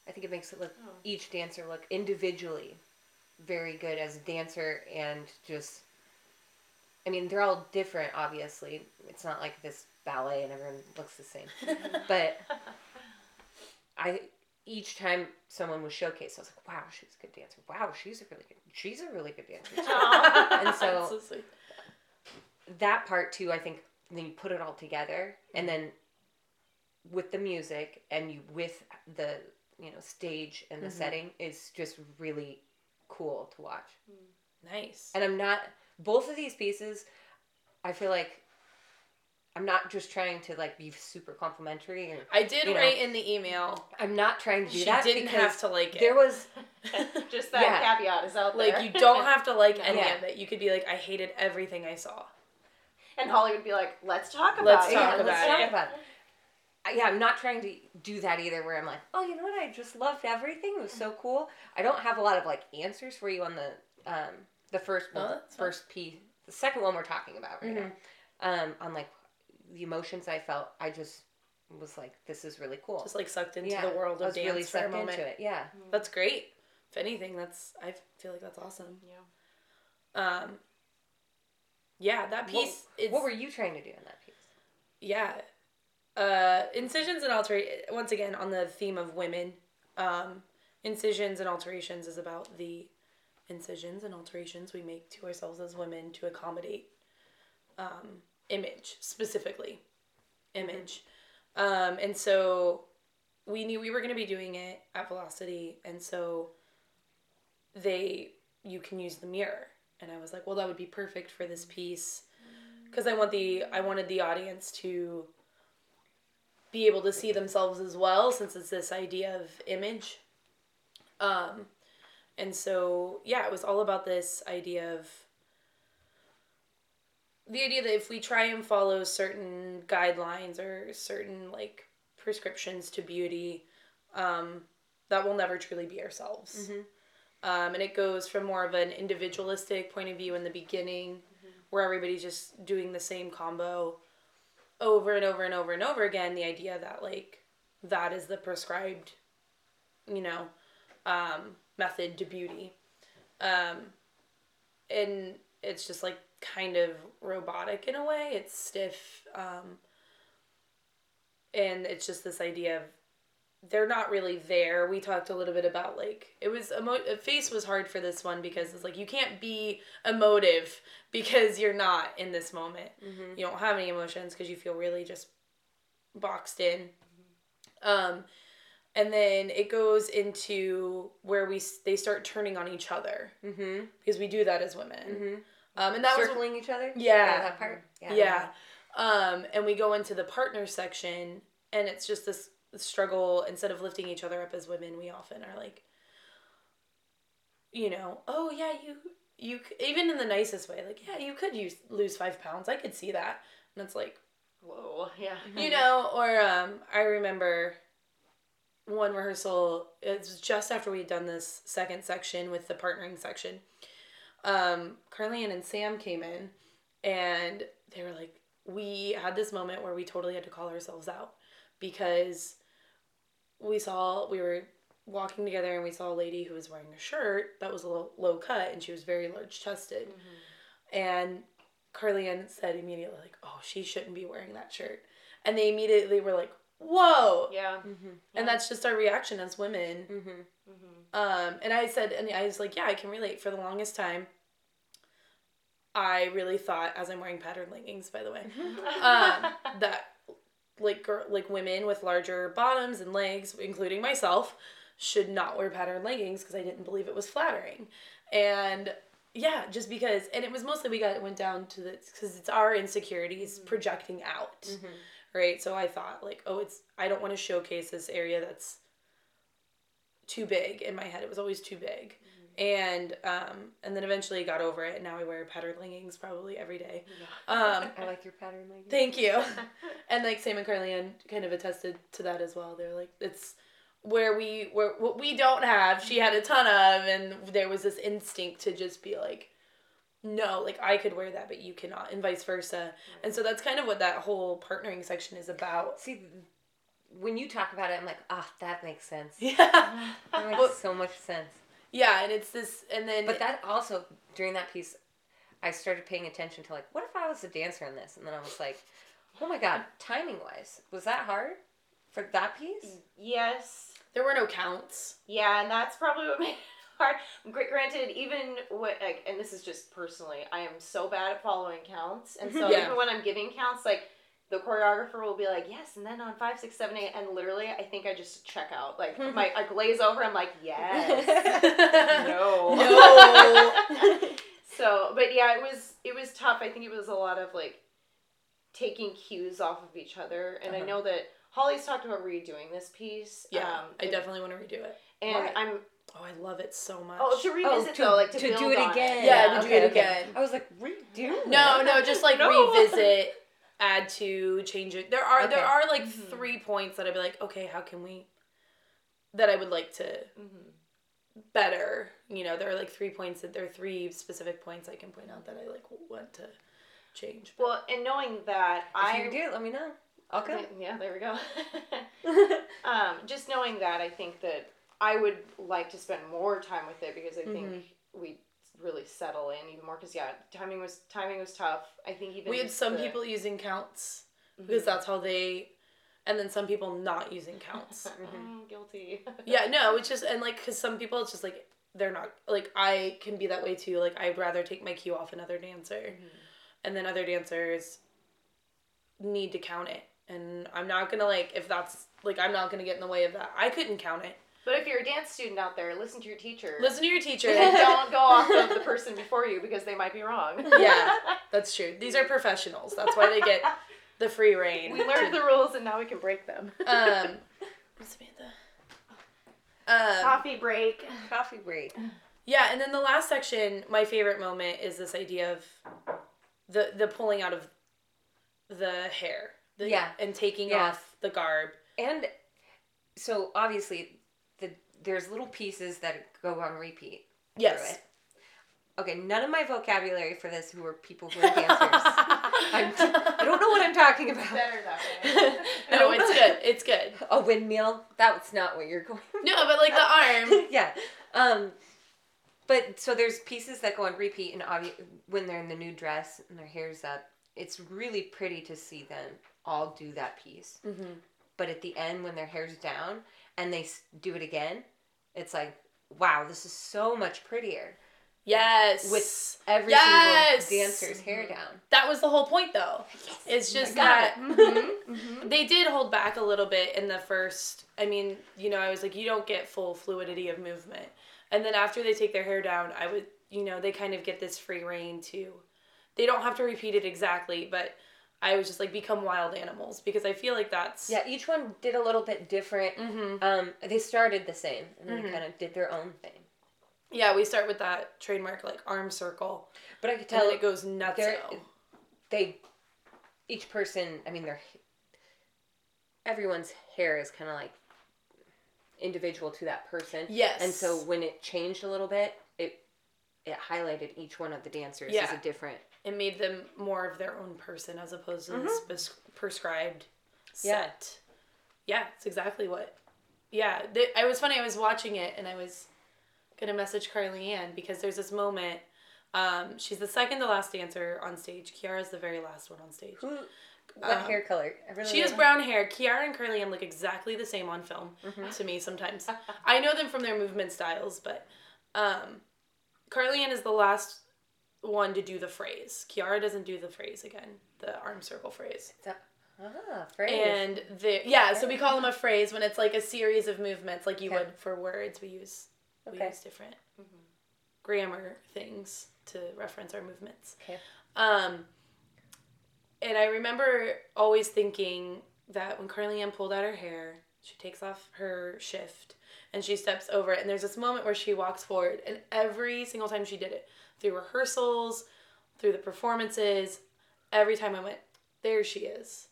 I think it makes it look Oh. each dancer look individually very good as a dancer and just I mean they're all different obviously. It's not like this ballet and everyone looks the same. but I each time someone was showcased I was like wow she's a good dancer. Wow she's a really good she's a really good dancer. And so- sweet. that part too i think then you put it all together and then with the music and you with the you know stage and the Mhm. setting is just really cool to watch nice. and i'm not both of these pieces i feel like i'm not just trying to like be super complimentary or I did you know. write in the email. i'm not trying to do She that didn't because have to like it. there was Just that Yeah. caveat is out there. like you don't have to like any Yeah. of it. You could be like, I hated everything I saw. And Holly would be like, "Let's talk about Let's it." talk yeah, about let's it. talk about it. Yeah, I'm not trying to do that either. Where I'm like, oh, you know what? I just loved everything. It was so cool. I don't have a lot of like answers for you on the um the first Oh, one, that's fine. first piece, the second one we're talking about right Mhm. now. Um, on like the emotions I felt. I just was like, this is really cool. Just like sucked into yeah, the world I of was dance really for a sucked moment. into it. Yeah. That's great. If anything, that's I feel like that's awesome. Yeah. Um. Yeah, that What- piece. is, What were you trying to do in that piece? yeah uh incisions and alter once again on the theme of women um incisions and alterations is about the incisions and alterations we make to ourselves as women to accommodate um, image specifically image. Um, and so we knew we were going to be doing it at velocity and so they you can use the mirror. And i was like well that would be perfect for this piece because i want the i wanted the audience to be able to see themselves as well since it's this idea of image. Um and so yeah it was all about this idea of the idea that if we try and follow certain guidelines or certain like prescriptions to beauty um that will never truly be ourselves. Um, and it goes from more of an individualistic point of view in the beginning where everybody's just doing the same combo over and over and over and over again the idea that like that is the prescribed you know um, method to beauty. Um, and it's just like kind of robotic in a way it's stiff um, and it's just this idea of they're not really there. We talked a little bit about like it was emo- face was hard for this one because it's like you can't be emotive because you're not in this moment. You don't have any emotions because you feel really just boxed in. Um, and then it goes into where we they start turning on each other Mm-hmm. because we do that as women. Um, and that was Circling each other. Yeah. that part. yeah. Um, and we go into the partner section, and it's just this struggle. Instead of lifting each other up as women, we often are like, you know, oh yeah, you you even in the nicest way, like yeah, you could use lose five pounds. I could see that, and it's like Whoa, yeah. you know, or um, I remember one rehearsal. It was just after we had done this second section with the partnering section. Um, Carlene and Sam came in, and they were like, we had this moment where we totally had to call ourselves out because we saw we were walking together and we saw a lady who was wearing a shirt that was a low, low cut and she was very large chested and Carlene said immediately like oh she shouldn't be wearing that shirt. And they immediately were like whoa Yeah. Mm-hmm. and that's just our reaction as women Mm-hmm. um, and I said, and I was like, yeah, I can relate. For the longest time, I really thought, as I'm wearing patterned leggings, by the way, um, that like girl, like women with larger bottoms and legs, including myself, should not wear patterned leggings because I didn't believe it was flattering, and yeah, just because, and it was mostly we got it went down to the because it's our insecurities projecting out, Mm-hmm. Right? So I thought like, oh, it's I don't want to showcase this area that's too big in my head. It was always too big. And um, and then eventually got over it, and now I wear patterned leggings probably every day. Um, I like your pattern leggings. thank you. and like Sam and Carlene kind of attested to that as well. They're like it's where we where what we don't have. She had a ton of, and there was this instinct to just be like, no, like I could wear that, but you cannot, and vice versa. And so that's kind of what that whole partnering section is about. See, when you talk about it, I'm like, ah, that makes sense. Yeah, That makes Well- so much sense. yeah, and it's this, and then But that also during that piece, I started paying attention to like, what if I was a dancer in this? And then I was like, oh my god, timing wise, was that hard for that piece? Yes. there were no counts. Yeah, and that's probably what made it Granted, even what, like, and this is just personally, I am so bad at following counts, and so Yeah. even when I'm giving counts, like the choreographer will be like, yes, and then on five, six, seven, eight, and literally, I think I just check out. Like my, I glaze over. I'm like, yes, no, No. so, but yeah, it was it was tough. I think it was a lot of like taking cues off of each other, and I Uh-huh. know that Holly's talked about redoing this piece. Yeah, um, I and- definitely want to redo it. And Why? I'm Oh, I love it so much. oh to revisit though, like to, build do it on again. Yeah, to do it again. I was like, redo. No, no, just like No. revisit, add to, change it. There are there are like Mhm. three points that I'd be like, okay, how can we that I would like to Mhm. better. You know, there are like three points that there are three specific points I can point out that I like want to change. Well, and knowing that If I you do it, let me know. I'll. Yeah, there we go. um, just knowing that, I think that I would like to spend more time with it because I think Mhm. we really settle in even more. Because yeah, timing was timing was tough. I think even we had some the- people using counts Mhm. because that's how they and then some people not using counts. Mm, guilty. yeah, no, it's just and like because some people it's just like they're not like I can be that way too. Like I'd rather take my cue off another dancer, and then other dancers need to count it, and I'm not gonna like if that's like I'm not gonna get in the way of that. I couldn't count it. But if you're a dance student out there, listen to your teacher. Listen to your teacher. and don't go off of the person before you because they might be wrong. Yeah. That's true. These are professionals. That's why they get the free reign. we learned the rules and now we can break them. Um, Samantha. Um, Coffee break. Coffee break. yeah, and then the last section, my favorite moment is this idea of the the pulling out of the hair. The, Yeah. And taking Yeah. off the garb. And so obviously, the there's little pieces that go on repeat. Yes. Okay, none of my vocabulary for this who are people who are dancers. I'm, I don't know what I'm talking about. Better that way. no, it's good. It's good. A windmill? That's not what you're going. No, but like the arm. yeah. Um, but so there's pieces that go on repeat, and obvi- when they're in the new dress and their hair's up, it's really pretty to see them all do that piece. Mm-hmm. But at the end, when their hair's down and they do it again, it's like, wow, this is so much prettier Yes. with every Yes! single dancer's hair down. that was the whole point, though. Yes. It's just that it. Mhm. they did hold back a little bit in the first. I mean, you know, I was like, you don't get full fluidity of movement, and then after they take their hair down, I would, you know, they kind of get this free reign to. They don't have to repeat it exactly, but I was just like become wild animals because I feel like that's Yeah, each one did a little bit different. hmm Um, they started the same, and then Mhm. kind of did their own thing. Yeah, we start with that trademark like arm circle, But I could tell it goes nuts. they're- each person i mean their everyone's hair is kind of like individual to that person Yes. and so when it changed a little bit it it highlighted each one of the dancers as a different it made them more of their own person as opposed to Mhm. this pres- prescribed set. Yeah, it's exactly what. Yeah, th- I was funny. I was watching it and I was gonna message Carly Ann because there's this moment. Um, she's the second to last dancer on stage. Kiara's the very last one on stage. who what Um, hair color really She has don't- brown hair. Kiara and Carly Ann look exactly the same on film Mhm. to me sometimes. I know them from their movement styles, but um, Carly Ann is the last one to do the phrase. Kiara doesn't do the phrase again, the arm circle phrase. ah phrase. And the yeah, so we call them a phrase when it's like a series of movements, like you Okay. would for words. We use we Okay. use different grammar things to reference our movements. Okay. Um, and I remember always thinking that when Carly Ann pulled out her hair, she takes off her shift and she steps over it. And there's this moment where she walks forward, and every single time she did it, through rehearsals, through the performances, every time I went, there she is.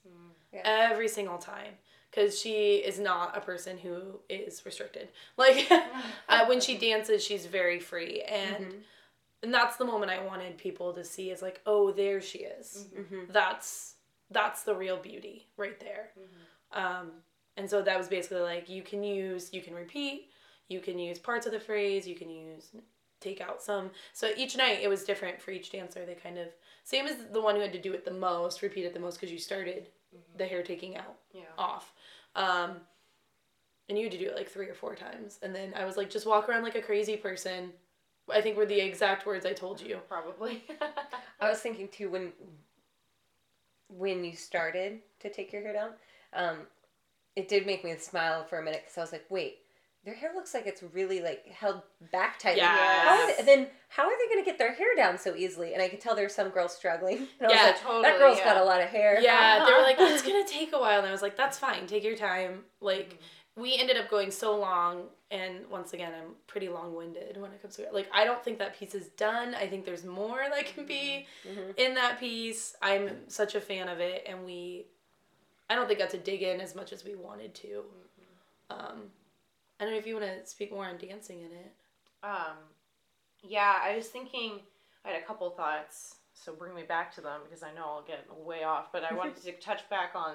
Yeah. Every single time. Because she is not a person who is restricted. Like, uh, when she dances, she's very free. And Mhm. and that's the moment I wanted people to see is like, oh, there she is. Mhm. That's that's the real beauty right there. Um, and so that was basically like you can use, you can repeat, you can use parts of the phrase, you can use take out some. So each night it was different for each dancer. They kind of same as the one who had to do it the most, repeat it the most because you started the hair taking out Yeah. off. Um, and you had to do it like three or four times. And then I was like, just walk around like a crazy person. I think were the exact words I told you. Probably. I was thinking too when when you started to take your hair down, um, it did make me smile for a minute because I was like, wait, their hair looks like it's really like held back tightly. Yes. How they, then how are they going to get their hair down so easily? And I could tell there's some girls struggling. Yeah, like, totally, that girl's yeah. got a lot of hair. Yeah, they were like, it's gonna take a while, and I was like, that's fine, take your time. Like, we ended up going so long, and once again, I'm pretty long winded when it comes to it. Like, I don't think that piece is done. I think there's more that can be Mhm. in that piece. I'm such a fan of it, and we, I don't think got to dig in as much as we wanted to. Um, I don't know if you want to speak more on dancing in it. Um, yeah, I was thinking. I had a couple thoughts, so bring me back to them because I know I'll get way off. But I wanted to touch back on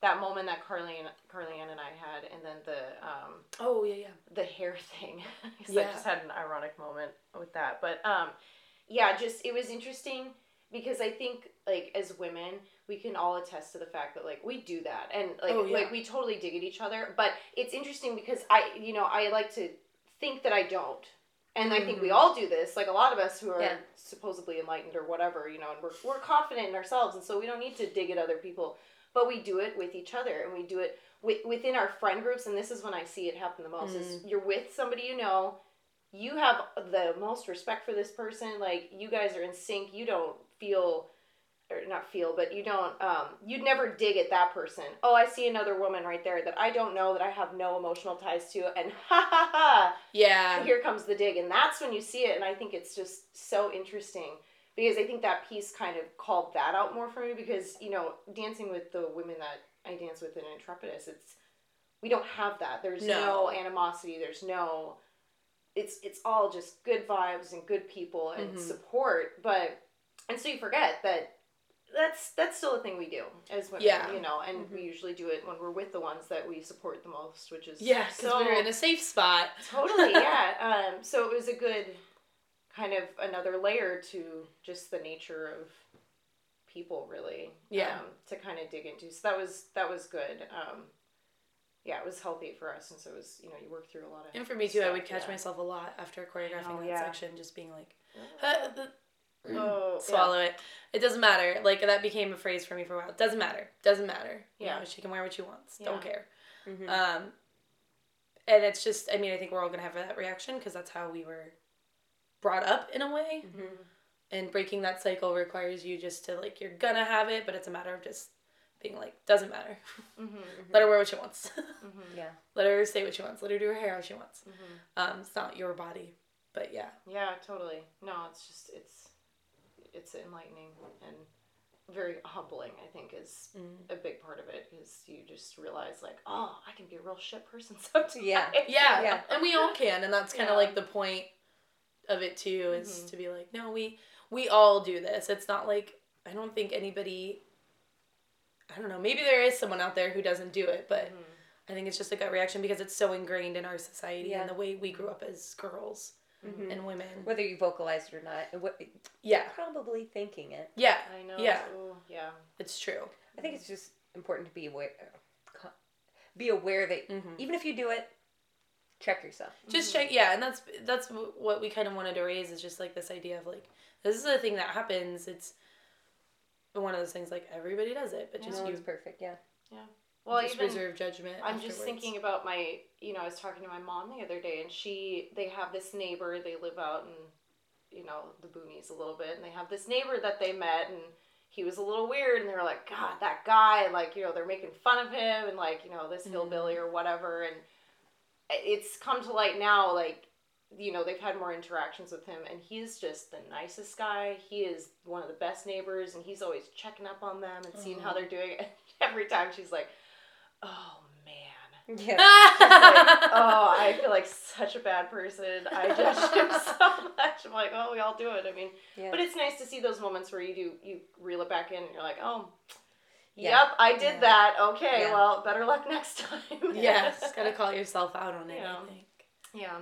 that moment that Carly and Carly Ann and I had, and then the um, Oh yeah, yeah. the hair thing. 'Cause I Yeah. just had an ironic moment with that. But um, yeah, just it was interesting because I think like as women we can all attest to the fact that like we do that and like Oh, yeah. like we totally dig at each other but it's interesting because i you know i like to think that i don't and i think we Mhm. all do this like a lot of us who are Yeah. supposedly enlightened or whatever you know and we're, we're confident in ourselves and so we don't need to dig at other people but we do it with each other and we do it with, within our friend groups and this is when i see it happen the most is you're with somebody you know you have the most respect for this person like you guys are in sync you don't feel or not feel but you don't um you'd never dig at that person oh i see another woman right there that i don't know that i have no emotional ties to and ha ha ha Yeah. here comes the dig and that's when you see it and i think it's just so interesting because i think that piece kind of called that out more for me because you know dancing with the women that i dance with in intrepidus it's we don't have that there's No. no, animosity there's no it's it's all just good vibes and good people and Mhm. support but and so you forget that that's that's still a thing we do as women Yeah. you know and Mhm. we usually do it when we're with the ones that we support the most which is Yeah, because so we're in a safe spot. Totally, yeah. um, so it was a good kind of another layer to just the nature of people, really. Yeah. Um, to kind of dig into. So that was that was good. Um, yeah, it was healthy for us, and so it was you know you work through a lot of. And for me too, I would catch yeah. myself a lot after choreographing know, that yeah. section, just being like, "Uh, the- Oh, swallow it. It doesn't matter. Like that became a phrase for me for a while. It Doesn't matter. Doesn't matter. You Yeah. know, she can wear what she wants. Don't Yeah. care. Mhm. Um, and it's just, I mean, I think we're all gonna have that reaction because that's how we were brought up in a way. Mhm. And breaking that cycle requires you just to like you're gonna have it, but it's a matter of just being like doesn't matter. Mm-hmm, Let her wear what she wants. mm-hmm, Yeah. Let her say what she wants. Let her do her hair how she wants. mm-hmm. Um, it's not your body, but yeah. Yeah, totally. No, it's just it's it's enlightening and very humbling. I think is Mm. a big part of it because you just realize like, oh, I can be a real shit person sometimes. Yeah. Yeah, Yeah. and we all can, and that's kind of Yeah. like the point of it too, is Mhm. to be like, no, we we all do this. It's not like I don't think anybody. I don't know. Maybe there is someone out there who doesn't do it, but Mhm. I think it's just a gut reaction because it's so ingrained in our society Yeah. and the way we grew up as girls Mhm. and women. Whether you vocalize it or not, and what, Yeah, probably thinking it. yeah, I know. Yeah. Ooh, yeah. it's true. I think it's just important to be aware, be aware that Mhm. even if you do it, check yourself. just check yeah and that's that's what we kind of wanted to raise is just like this idea of like this is a thing that happens it's one of those things like everybody does it but just one's you perfect. Yeah, yeah. Well, just even reserve judgment I'm just thinking about my, you know, I was talking to my mom the other day, and she, they have this neighbor. They live out in, you know, the boonies a little bit, and they have this neighbor that they met, and he was a little weird, and they were like, God, that guy, like, you know, they're making fun of him, and like, you know, this mm-hmm. hillbilly or whatever, and it's come to light now, like. You know, they've had more interactions with him, and he's just the nicest guy. He is one of the best neighbors, and he's always checking up on them and seeing how they're doing. And every time she's like, "Oh man, Yeah. oh, I feel like such a bad person. I judge him so much. I'm like, oh, we all do it. I mean, Yeah. but it's nice to see those moments where you do you reel it back in and you're like, oh, Yeah. yep, I did Yeah. that. Okay, well, better luck next time. yes gotta call yourself out on it Yeah. i think Yeah.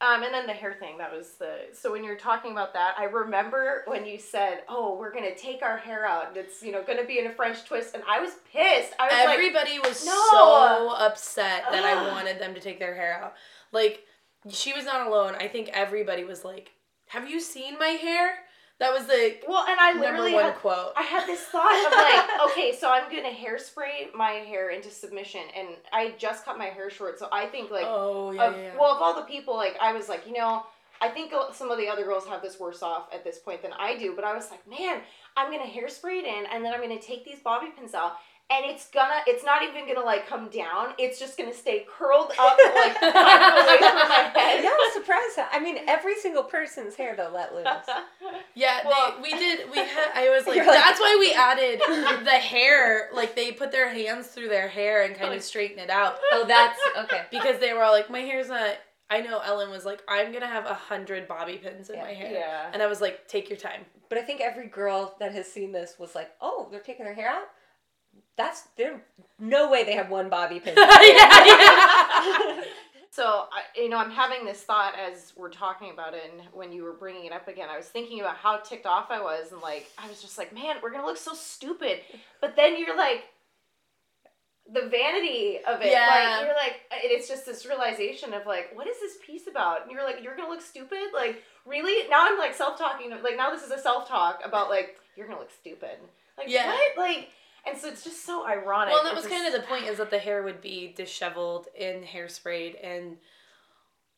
Um, and then the hair thing, that was the. So when you're talking about that, I remember when you said, oh, we're going to take our hair out and it's, you know, going to be in a French twist. And I was pissed. I was like, everybody was "No." so upset that i wanted them to take their hair out like she was not alone i think everybody was like have you seen my hair that was the well, and I number literally one had quote I had this thought of like, okay, so I'm gonna hairspray my hair into submission, and I just cut my hair short, so I think like, oh yeah, of, yeah. well, of all the people, like I was like, you know, I think some of the other girls have this worse off at this point than I do, but I was like, man, I'm gonna hairspray it in, and then I'm gonna take these bobby pins out. And it's gonna, it's not even gonna like come down. It's just gonna stay curled up like away from my head. Yeah, I was surprised. I mean, every single person's hair they'll let loose. Yeah, Well- they, we did. We had. I was like, You're like- that's why we added the hair. Like they put their hands through their hair and kind of straighten it out Oh, that's okay. because they were all like, my hair's not. I know Ellen was like, I'm gonna have a hundred bobby pins in Yeah. my hair, Yeah. and I was like, take your time. But I think every girl that has seen this was like, "Oh, they're taking their hair out." That's there. No way they have one bobby pin. yeah, yeah. So I, you know, I'm having this thought as we're talking about it, and when you were bringing it up again, I was thinking about how ticked off I was, and like I was just like, man, we're gonna look so stupid. But then you're like, the vanity of it, Yeah. like you're like, and it's just this realization of like, what is this piece about? And you're like, you're gonna look stupid, like really? Now I'm like self talking, like now this is a self talk about like you're gonna look stupid, like Yeah. what, like. And so it's just so ironic. Well, that was just- kind of the point is that the hair would be disheveled and hairsprayed, and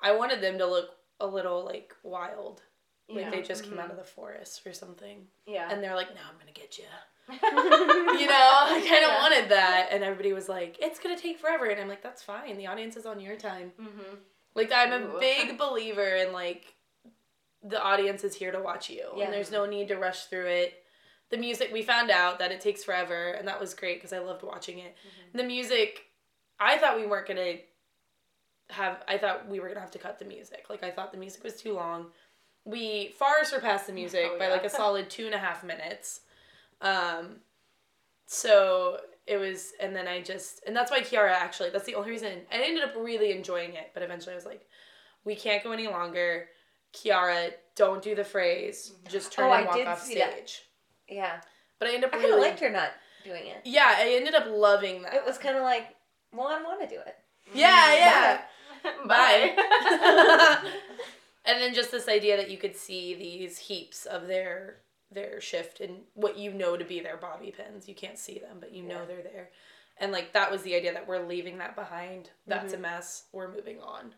I wanted them to look a little like wild, like Yeah. they just came Mhm. out of the forest or something. Yeah. And they're like, "Now I'm gonna get you." You know, I kind of Yeah. wanted that, and everybody was like, "It's gonna take forever," and I'm like, "That's fine. The audience is on your time." mm-hmm. Like I'm a Ooh. big believer in like the audience is here to watch you, Yeah. and there's no need to rush through it. The music we found out that it takes forever, and that was great because I loved watching it. Mm-hmm. The music, I thought we weren't gonna have. I thought we were gonna have to cut the music. Like I thought the music was too long. We far surpassed the music Oh, by yeah. like a solid two and a half minutes. Um, so it was, and then I just, and that's why Kiara actually. That's the only reason. I ended up really enjoying it, but eventually I was like, we can't go any longer. Kiara, don't do the phrase. Just turn Oh, and walk off stage. that. Yeah. But I ended up I kind really of liked her not doing it. Yeah, I ended up loving that. It was kind of like, well, I want to do it. Yeah, yeah. Bye. and then just this idea that you could see these heaps of their their shift and what you know to be their bobby pins. You can't see them, but you know Yeah. they're there. And like that was the idea that we're leaving that behind. That's Mm-hmm. a mess. We're moving on.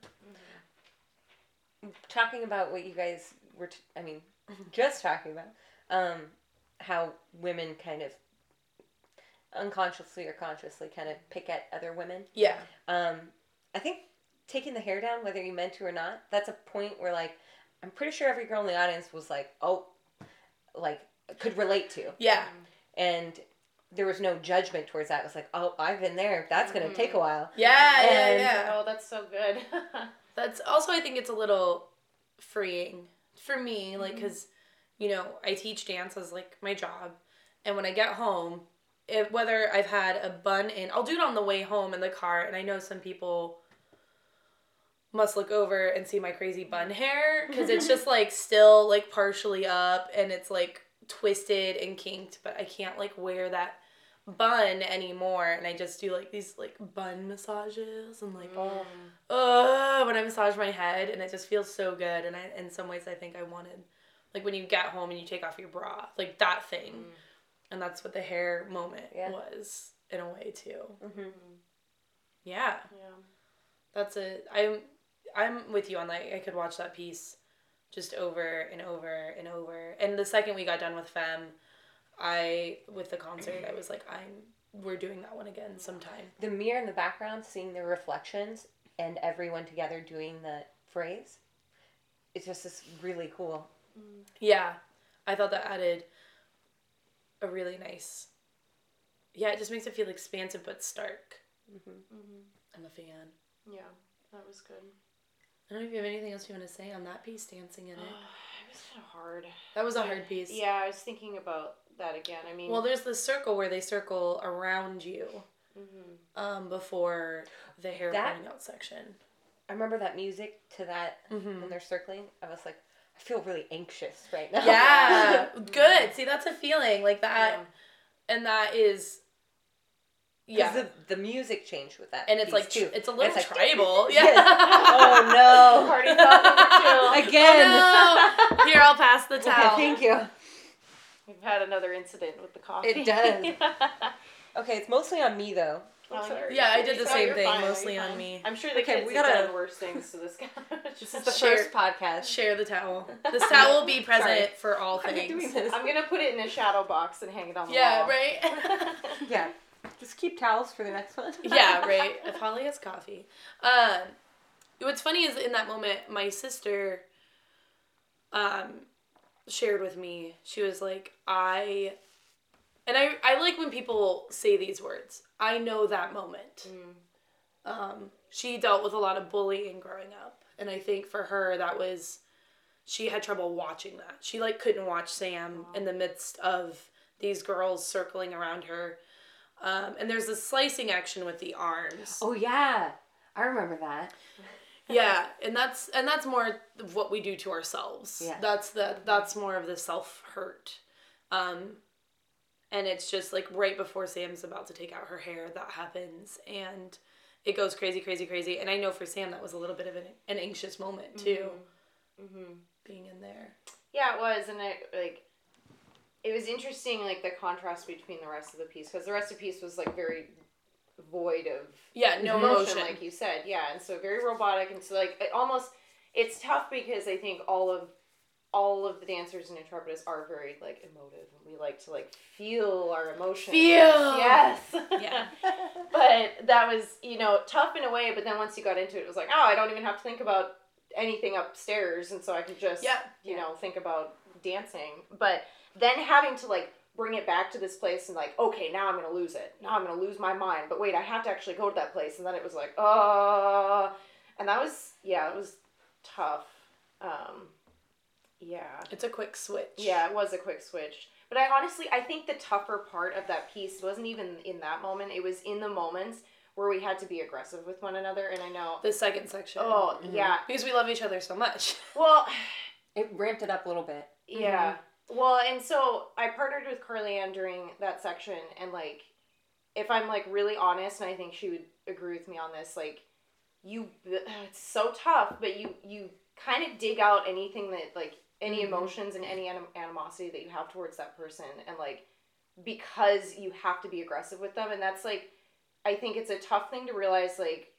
Talking about what you guys were, t- I mean, Mm-hmm. just talking about, um, how women kind of unconsciously or consciously kind of pick at other women. Yeah. Um, I think taking the hair down, whether you meant to or not, that's a point where like I'm pretty sure every girl in the audience was like, oh, like could relate to, Yeah. and there was no judgment towards that. It was like, oh, I've been there. That's gonna take a while. Yeah, yeah, And- yeah. oh, that's so good. That's also I think it's a little freeing for me, like because you know I teach dance as like my job, and when I get home, if, whether I've had a bun in, I'll do it on the way home in the car, and I know some people must look over and see my crazy bun hair because it's just like still like partially up and it's like twisted and kinked, but I can't like wear that bun anymore and I just do like these like bun massages and like Oh. uh, when I massage my head, and it just feels so good. And I, in some ways, I think I wanted, like when you get home and you take off your bra, like that thing, and that's what the hair moment Yeah. was in a way too. Mm-hmm. Yeah, yeah. that's it. I'm, I'm with you on like I could watch that piece just over and over and over. And the second we got done with Femme, I with the concert, I was like, I'm, we're doing that one again sometime. The mirror in the background, seeing the reflections, and everyone together doing the phrase. It's just this really cool. Yeah, I thought that added a really nice. Yeah, it just makes it feel expansive but stark. I'm a fan. Yeah, that was good. I don't know if you have anything else you want to say on that piece, dancing in it. It was kind of hard. That was a hard piece. Yeah, I was thinking about that again. I mean, Well, there's the circle where they circle around you mhm. um, before the hair That- pulling out section. I remember that music to that Mhm. when they're circling. I was like, I feel really anxious right now. Yeah, good. See, that's a feeling like that, Yeah. and that is. Yeah. Yeah, The, the music changed with that. and it's like too. it's a little It's like- tribal. Yeah. Yes. Oh no. Party thought number two. Again. Oh, no. Here, I'll pass the Okay, towel. thank you. We've had another incident with the coffee. It does. Okay, it's mostly on me though. Well, sorry. Yeah, I did the you're same fine, thing, you're mostly on fine. me. I'm sure the Okay, kids we have gotta- done worse things to this guy. This is the Share- first podcast. Share the towel. This towel will be present Sorry. for all Why are you doing things. this? I'm gonna put it in a shadow box and hang it on the wall. Yeah, wall. right. Yeah. Just keep towels for the next one. yeah, right. If Holly has coffee. Um, what's funny is in that moment, my sister um, shared with me. She was like, "I," and I I like when people say these words. I know that moment. Mm. Um, she dealt with a lot of bullying growing up, and I think for her that was she had trouble watching that. She like couldn't watch Sam in the midst of these girls circling around her. Um, and there's this slicing action with the arms. Oh yeah, I remember that. yeah and that's and that's more of what we do to ourselves Yeah. that's the that's more of the self hurt um and it's just like right before sam's about to take out her hair that happens. And it goes crazy crazy crazy. And i know for sam that was a little bit of an, an anxious moment too. Mm-hmm. being in there. Yeah, it was, and it like it was interesting, like the contrast between the rest of the piece, because the rest of the piece was like very void of yeah no emotion, emotion. like you said, yeah, and so very robotic, and so like it almost it's tough because I think all of all of the dancers and Intrepidus are very like emotive, and we like to like feel our emotions. Feel! yes, Yeah. but that was you know tough in a way, but then once you got into it, it was like oh, I don't even have to think about anything upstairs, and so I can just Yeah. you know think about dancing, but then having to like bring it back to this place and like okay now i'm gonna lose it now i'm gonna lose my mind but wait i have to actually go to that place and then it was like uh and that was yeah it was tough um yeah. It's a quick switch. Yeah it was a quick switch. But i honestly i think the tougher part of that piece wasn't even in that moment. It was in the moments where we had to be aggressive with one another and i know the second section. Oh mm-hmm. yeah. Because we love each other so much. Well It ramped it up a little bit. Yeah. Mm-hmm. Well, and so I partnered with Carly Ann during that section, and like, if I'm like really honest, and I think she would agree with me on this, like, you, it's so tough, but you you kind of dig out anything that like any Mhm. emotions and any anim- animosity that you have towards that person, and like, because you have to be aggressive with them, and that's like, I think it's a tough thing to realize, like,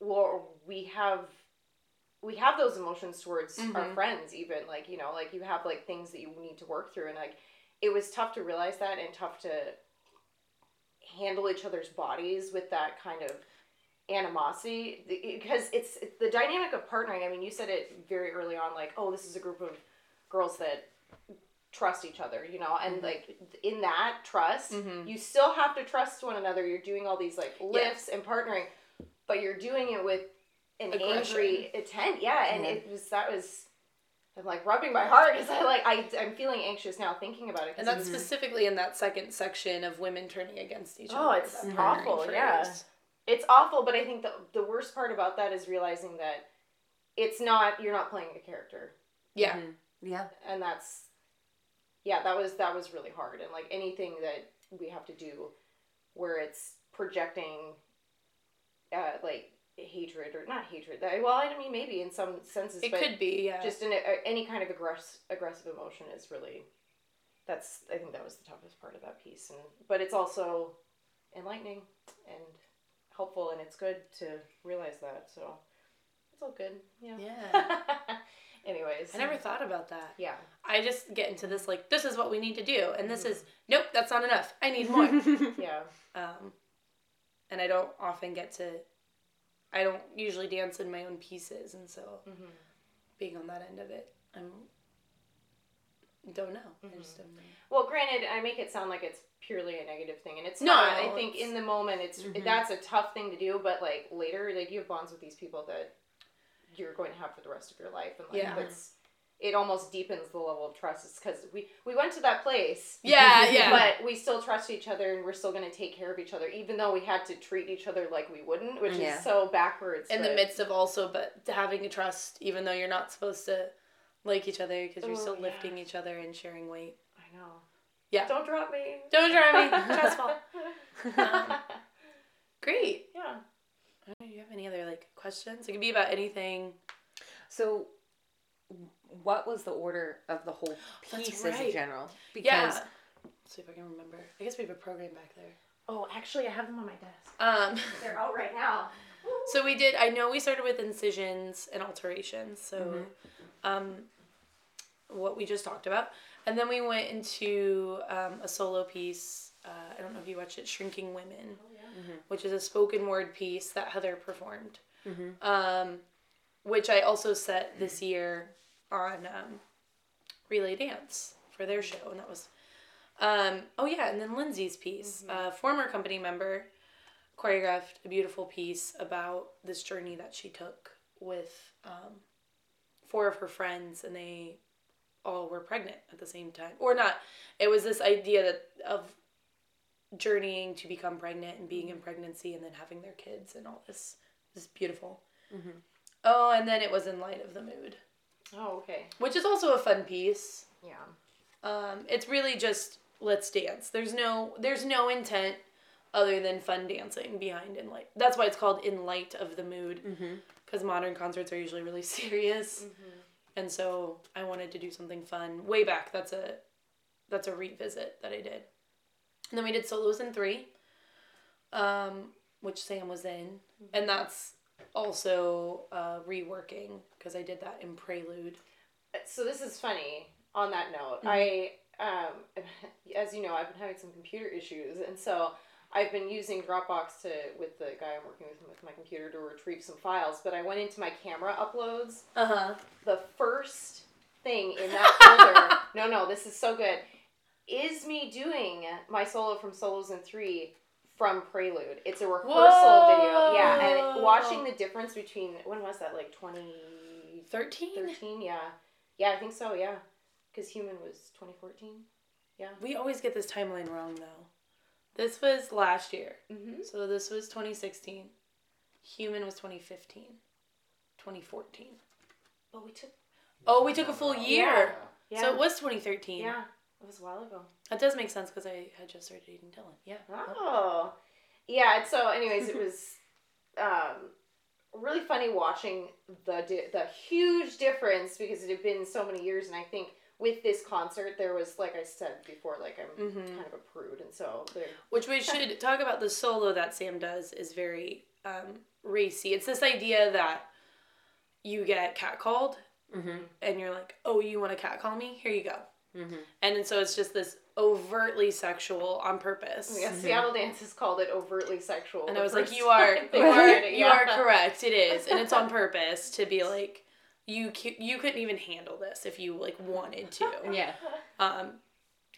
well, we have we have those emotions towards our Mhm. friends even like you know like you have like things that you need to work through and like it was tough to realize that and tough to handle each other's bodies with that kind of animosity because it's, it's the dynamic of partnering i mean you said it very early on like oh this is a group of girls that trust each other you know and Mhm. like in that trust Mhm. you still have to trust one another you're doing all these like lifts and partnering but you're doing it with an Aggression. angry intent yeah and Yeah. it was that was i'm like rubbing my heart because i like I, i'm feeling anxious now thinking about it And that's specifically in that second section of women turning against each Oh, other. Oh, it's awful, yeah. It's awful but i think the, the worst part about that is realizing that it's not you're not playing a character Yeah. Mhm. Yeah. and that's yeah that was that was really hard and like anything that we have to do where it's projecting uh like hatred or not hatred that well i mean maybe in some senses It but could be, yeah. just in a, any kind of aggress- aggressive emotion is really that's i think that was the toughest part of that piece and but it's also enlightening and helpful and it's good to realize that so it's all good yeah yeah. anyways I never thought about that. yeah I just get into this like this is what we need to do, and this Mhm. is nope, that's not enough. I need more. yeah um, and I don't often get to. I don't usually dance in my own pieces, and so mm-hmm. being on that end of it, I'm. Don't know. Mm-hmm. just don't know. Well, granted, I make it sound like it's purely a negative thing, and it's No, not. I think in the moment, it's Mhm. that's a tough thing to do, but like later, like you have bonds with these people that you're going to have for the rest of your life, and like Yeah. that's it almost deepens the level of trust. It's because we we went to that place, Yeah, yeah. but we still trust each other, and we're still going to take care of each other, even though we had to treat each other like we wouldn't, which Yeah. is so backwards. in the midst of also, but having a trust, even though you're not supposed to like each other, because you're Oh, still yeah. lifting each other and sharing weight. I know. Yeah. Don't drop me. Don't drop me. Trustful. Um, Great. yeah. Do you have any other like questions? It could be about anything. So, what was the order of the whole That's piece as a general? Because yeah. Let's see if I can remember. I guess we have a program back there. Oh, actually, I have them on my desk. Um, They're out right now. so we did. I know we started with incisions and alterations. So, Mhm. um, what we just talked about, and then we went into um, a solo piece. Uh, I don't know if you watched it, "Shrinking Women," Mhm. which is a spoken word piece that Heather performed. Mhm. Um, which I also set this year on um, Relay Dance for their show, and that was. Um, oh yeah, and then Lindsay's piece, a former company member, choreographed a beautiful piece about this journey that she took with um, four of her friends, and they all were pregnant at the same time, or not. It was this idea that of journeying to become pregnant and being in pregnancy, and then having their kids, and all this. This is beautiful. Mhm. Oh, and then it was in light of the mood, Oh, okay. which is also a fun piece. Yeah. Um, it's really just let's dance. There's no there's no intent other than fun dancing behind in light. That's why it's called in light of the mood Mm-hmm. because modern concerts are usually really serious. And so I wanted to do something fun. Way back, that's a that's a revisit that I did. And then we did solos in three, um, which Sam was in, and that's also uh, reworking because I did that in Prelude. So this is funny. On that note, Mm-hmm. I um, as you know, I've been having some computer issues, and so I've been using Dropbox to with the guy I'm working with with my computer to retrieve some files. But I went into my camera uploads. Uh huh. The first thing in that folder. no, no, this is so good. Is me doing my solo from Solos in Three from Prelude. It's a rehearsal video. Yeah, and watching the difference between when was that? Like twenty Thirteen. thirteen. Yeah, yeah, I think so. Yeah, because Human was twenty fourteen. Yeah. We always get this timeline wrong though. This was last year. Mm-hmm. So this was 2016. Human was 2015. 2014. But we took. Oh, we took a full year. Yeah. So it was 2013. Yeah, it was a while ago. That does make sense because I had just started dating Dylan. Yeah. Oh, yeah. So, anyways, it was um, really funny watching the di- the huge difference because it had been so many years, and I think with this concert there was, like I said before, like I'm Mhm. kind of a prude, and so. Which we should talk about the solo that Sam does is very um, racy. It's this idea that you get catcalled Mm-hmm. and you're like, oh, you want to catcall me? Here you go. Mm-hmm. And then so it's just this overtly sexual on purpose. Yeah, Seattle Dances called it overtly sexual. And I was like, you are, you are, you yeah. are correct. It is, and it's on purpose to be like, you, cu- you couldn't even handle this if you like wanted to. Yeah. Um,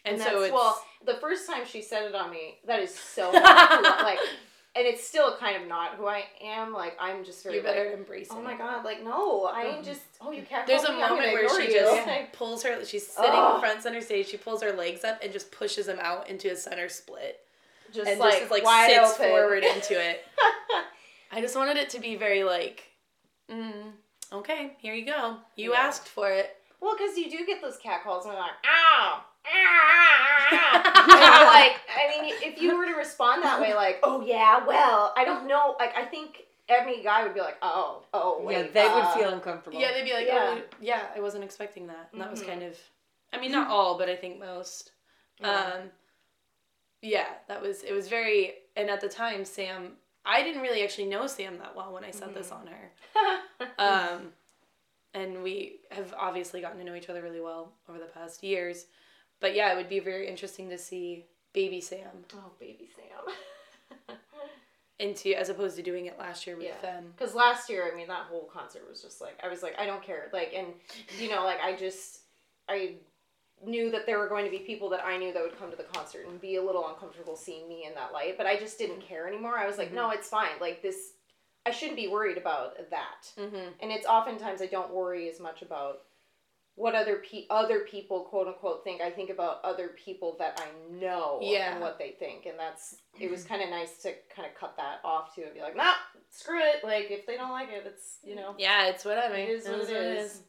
and, And, so it's well, the first time she said it on me, that is so not like, and it's still kind of not who I am. Like I'm just very you better like, embrace it. oh my god, like no, I ain't just oh you can't. There's a me, moment where she you. just Like, pulls her. She's sitting Ugh. front center stage. She pulls her legs up and just pushes them out into a center split, just and like, just like wide sits open. forward into it. I just wanted it to be very like, mm, okay, here you go. You Yeah. asked for it. well, because you do get those cat calls and they're like ow. And like I mean, if you were to respond that way, like, oh yeah, well, I don't know. Like, I think any guy would be like, oh, oh, wait, yeah, they would uh, feel uncomfortable. Yeah, they'd be like, Yeah. oh, yeah, I wasn't expecting that. And that was Mhm. kind of, I mean, not all, but I think most. Yeah. Um, yeah, that was, it was very, and at the time, Sam, I didn't really actually know Sam that well when I said this on her. Um, and we have obviously gotten to know each other really well over the past years. But yeah, it would be very interesting to see baby Sam oh, baby Sam. into, as opposed to doing it last year with Yeah. them. Because last year, I mean, that whole concert was just like, I was like, I don't care. Like, and, you know, like, I just, I knew that there were going to be people that I knew that would come to the concert and be a little uncomfortable seeing me in that light, but I just didn't mm-hmm. care anymore. I was like, no, mm-hmm. it's fine. Like, this, I shouldn't be worried about that. Mm-hmm. And it's oftentimes I don't worry as much about what other pe- other people quote unquote think. I think about other people that I know Yeah. and what they think, and that's it was mm-hmm. kind of nice to kind of cut that off too and be like, nah, screw it. Like if they don't like it, it's you know Yeah, it's whatever. it is what it is.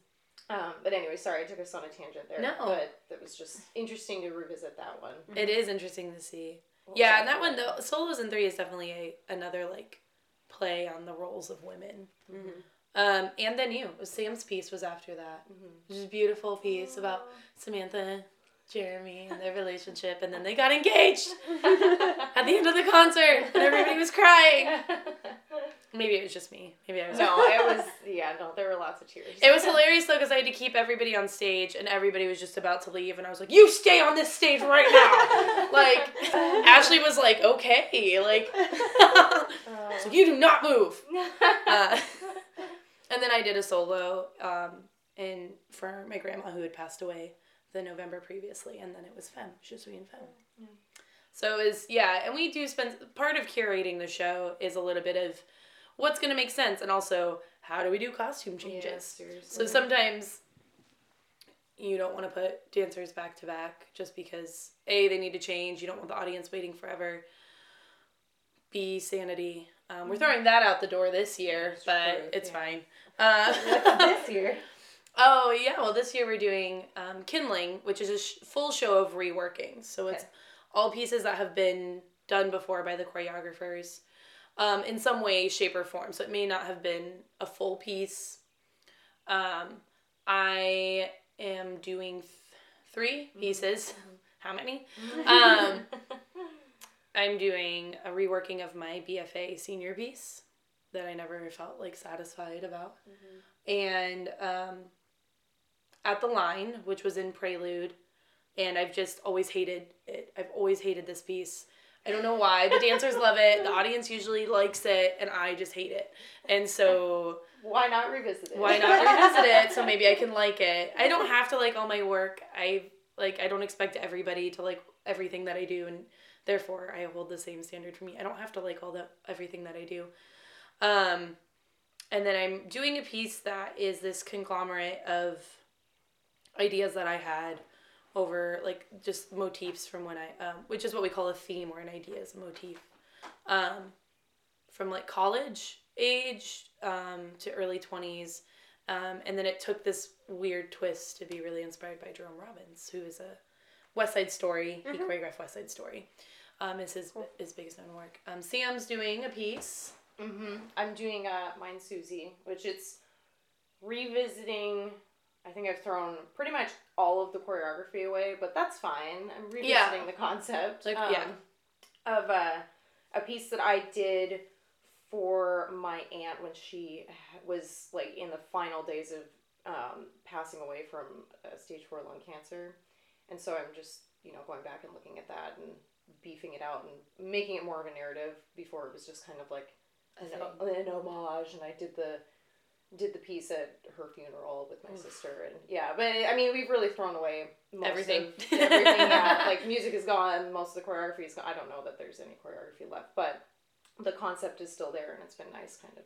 Um, but anyway, sorry, I took us on a tangent there. No. but that was just interesting to revisit that one. It is interesting to see. What Yeah, and that one though, solos in three is definitely a another like play on the roles of women. Mm-hmm. Um, and then you, Sam's piece was after that, which is a beautiful piece about Samantha, Jeremy, and their relationship, and then they got engaged at the end of the concert, and everybody was crying. Maybe it was just me. Maybe I was. no, it was yeah, no, there were lots of tears. It was hilarious though because I had to keep everybody on stage, and everybody was just about to leave, and I was like, "You stay on this stage right now!" like Ashley was like, "Okay," like, so you do not move. Uh, and then I did a solo um, in for my grandma who had passed away the November previously, and then it was Femme, Je suis une femme. So it was yeah, and we do spend part of curating the show is a little bit of what's gonna make sense, and also how do we do costume changes. Yeah, So sometimes you don't want to put dancers back to back just because a they need to change. You don't want the audience waiting forever. B sanity. Um, we're throwing that out the door this year, but true, it's yeah. fine. Uh, this year. Oh yeah, well this year we're doing um, kindling, which is a sh- full show of reworking. So it's Okay. all pieces that have been done before by the choreographers, um, in some way, shape, or form. So it may not have been a full piece. Um, I am doing th- three pieces. How many? Um, I'm doing a reworking of my BFA senior piece that I never felt like satisfied about. And um, at the line, which was in Prelude, and I've just always hated it. I've always hated this piece. I don't know why. The dancers love it. The audience usually likes it, and I just hate it. And so Why not revisit it? why not revisit it so maybe I can like it. I don't have to like all my work. I like I don't expect everybody to like everything that I do and therefore I hold the same standard for me. I don't have to like all the everything that I do. Um and then I'm doing a piece that is this conglomerate of ideas that I had over like just motifs from when I um, which is what we call a theme or an idea is a motif. Um from like college age um, to early 20s. Um, and then it took this weird twist to be really inspired by Jerome Robbins, who is a West Side Story. He choreographed West Side Story. Um, is his his biggest known work. Um, Sam's doing a piece. hmm I'm doing uh, mine Susie, which it's revisiting. I think I've thrown pretty much all of the choreography away, but that's fine. I'm revisiting Yeah. the concept. Like, um, yeah. Of a, a piece that I did for my aunt when she was like in the final days of um, passing away from uh, stage four lung cancer. And so I'm just, you know, going back and looking at that and beefing it out and making it more of a narrative before it was just kind of like an, an homage and I did the did the piece at her funeral with my sister and yeah but I mean we've really thrown away most Everything. of everything yeah like music is gone most of the choreography is gone I don't know that there's any choreography left but the concept is still there and it's been nice kind of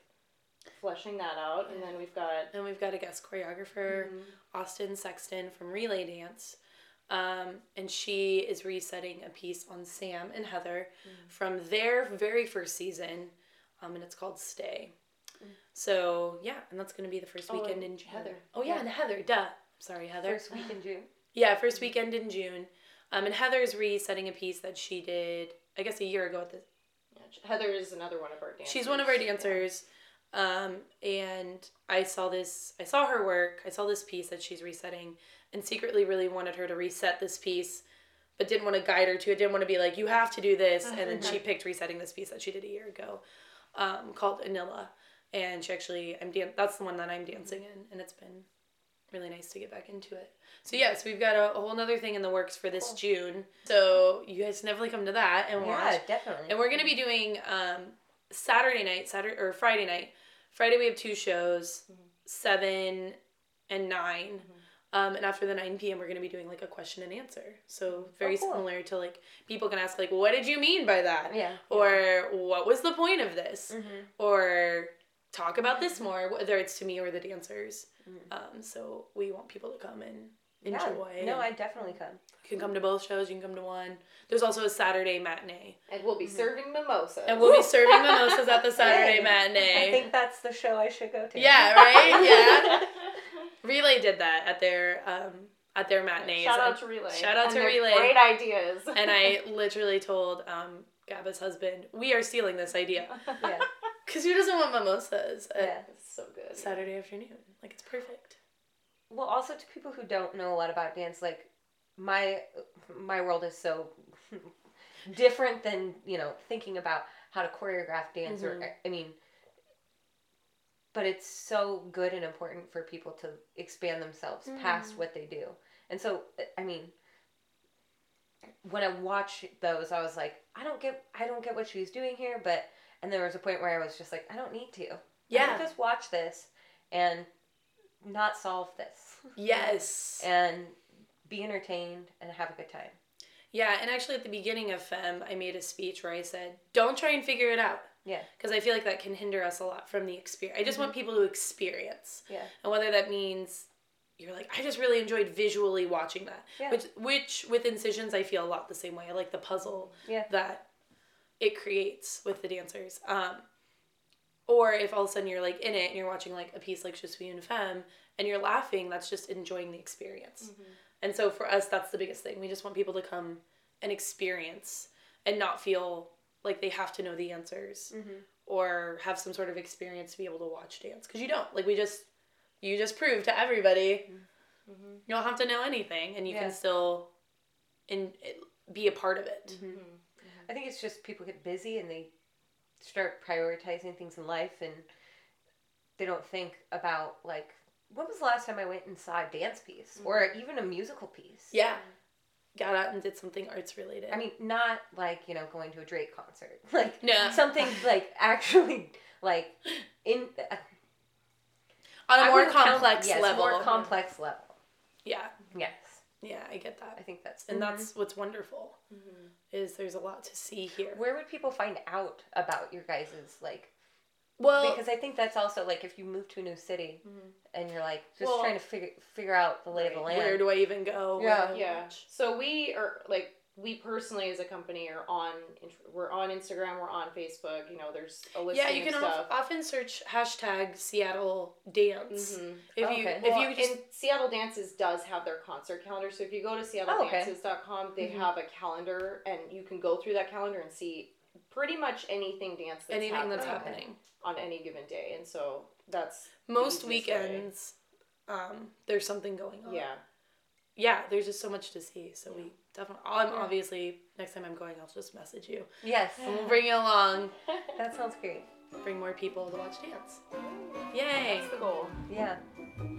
fleshing that out and then we've got And we've got a guest choreographer, Austin Sexton from Relay Dance. Um, and she is resetting a piece on Sam and Heather from their very first season. Um, and it's called Stay. So, yeah, and that's to be the first Oh, weekend and in June. Heather. Oh, yeah, Yeah. and Heather, duh. Sorry, Heather. First week in June. Yeah, first weekend in June. Um, and Heather's resetting a piece that she did, I guess, a year ago at the yeah, Heather is another one of our dancers She's one of our Yeah. dancers. Um, and I saw this, I saw her work, I saw this piece that she's resetting, and secretly really wanted her to reset this piece, but didn't want to guide her to it, didn't want to be like, you have to do this. And then she picked resetting this piece that she did a year ago um, called Anilla. And she actually, I'm dan- that's the one that I'm dancing in, and it's been really nice to get back into it. So, yes, we've got a, a whole other thing in the works for this June. So, you guys can definitely come to that and watch. Yeah, definitely. And we're gonna be doing um, Saturday night, Saturday or Friday night. Friday we have two shows, seven and 9 Um, and after the nine p.m. we're gonna be doing like a question and answer. So very Oh, cool. similar to like people can ask like, what did you mean by that? Yeah. Or what was the point of this? Mhm. Or talk about this more, whether it's to me or the dancers. Mm-hmm. Um, so we want people to come and Yeah. enjoy. No, I definitely come. you can come to both shows. You can come to one. There's also a Saturday matinee. and we'll be serving mimosas And we'll be serving mimosas at the Saturday Hey, matinee. I think that's the show I should go to. yeah, right? Yeah. Relay did that at their um at their matinees. Shout out to Relay. Shout out And to Relay. Great ideas. and I literally told um Gaba's husband, "We are stealing this idea Yeah. Because who doesn't want mimosas Yeah. It's so good. Saturday afternoon? Like it's perfect." Well, also to people who don't know a lot about dance, like my my world is so different than you know thinking about how to choreograph dance or mm-hmm. I mean, but it's so good and important for people to expand themselves past mm. what they do, and so I mean. When I watch those, I was like, I don't get, I don't get what she's doing here, but and there was a point where I was just like, I don't need to. Yeah. just watch this and not solve this Yes. and be entertained and have a good time. Yeah, and actually at the beginning of Femme, I made a speech where I said, "Don't try and figure it out." Yeah. Because I feel like that can hinder us a lot from the experience. I just want mm-hmm. people to experience. Yeah. And whether that means you're like, I just really enjoyed visually watching that. Yeah. Which which with incisions I feel a lot the same way. I like the puzzle Yeah. that it creates with the dancers. Um Or if all of a sudden you're like in it and you're watching like a piece like Je suis une femme and you're laughing, that's just enjoying the experience. Mm-hmm. And so for us, that's the biggest thing. We just want people to come and experience and not feel like they have to know the answers mm-hmm. or have some sort of experience to be able to watch dance because you don't. Like we just, you just prove to everybody mm-hmm. you don't have to know anything and you Yeah. can still in eh, be a part of it. I think it's just people get busy and they start prioritizing things in life and they don't think about like when was the last time I went and saw a dance piece or mm-hmm. even a musical piece? Yeah. Got out and did something arts related. I mean, not like you know going to a Drake concert, like No. something like actually like in uh, on a more wouldn't count- complex yes, level. more complex level. yeah. Yes, Yeah, I get that. I think that's And that's mhm. what's wonderful. Mm-hmm. Is there's a lot to see here. where would people find out about your guys's like Well, because I think that's also like if you move to a new city mm-hmm. and you're like just Well- trying to figure figure out the lay of the land. where do I even go? Yeah. Where do I Yeah. watch? So we are like we personally as a company are on we're on Instagram, we're on Facebook. You know, there's a list. Yeah, you can of of- often search hashtag Seattle dance. Mhm. If you Okay. if Well, you just and Seattle Dances does have their concert calendar. So if you go to Oh, seattledances.com, they Mhm. have a calendar, and you can go through that calendar and see pretty much anything dance that's anything that's happening happening. on any given day. And so that's Most weekends, um, there's something going on. yeah. yeah, there's just so much to see. So we definitely. I'm obviously next time I'm going, I'll just message you. Yes, And we'll bring you along. that sounds great. Bring more people to watch dance. Yay! That's the goal. Yeah.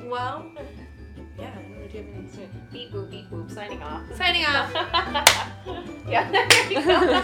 Well, yeah. I don't know. Do you have? Beep boop beep boop. Signing off. Signing off. yeah. There you go.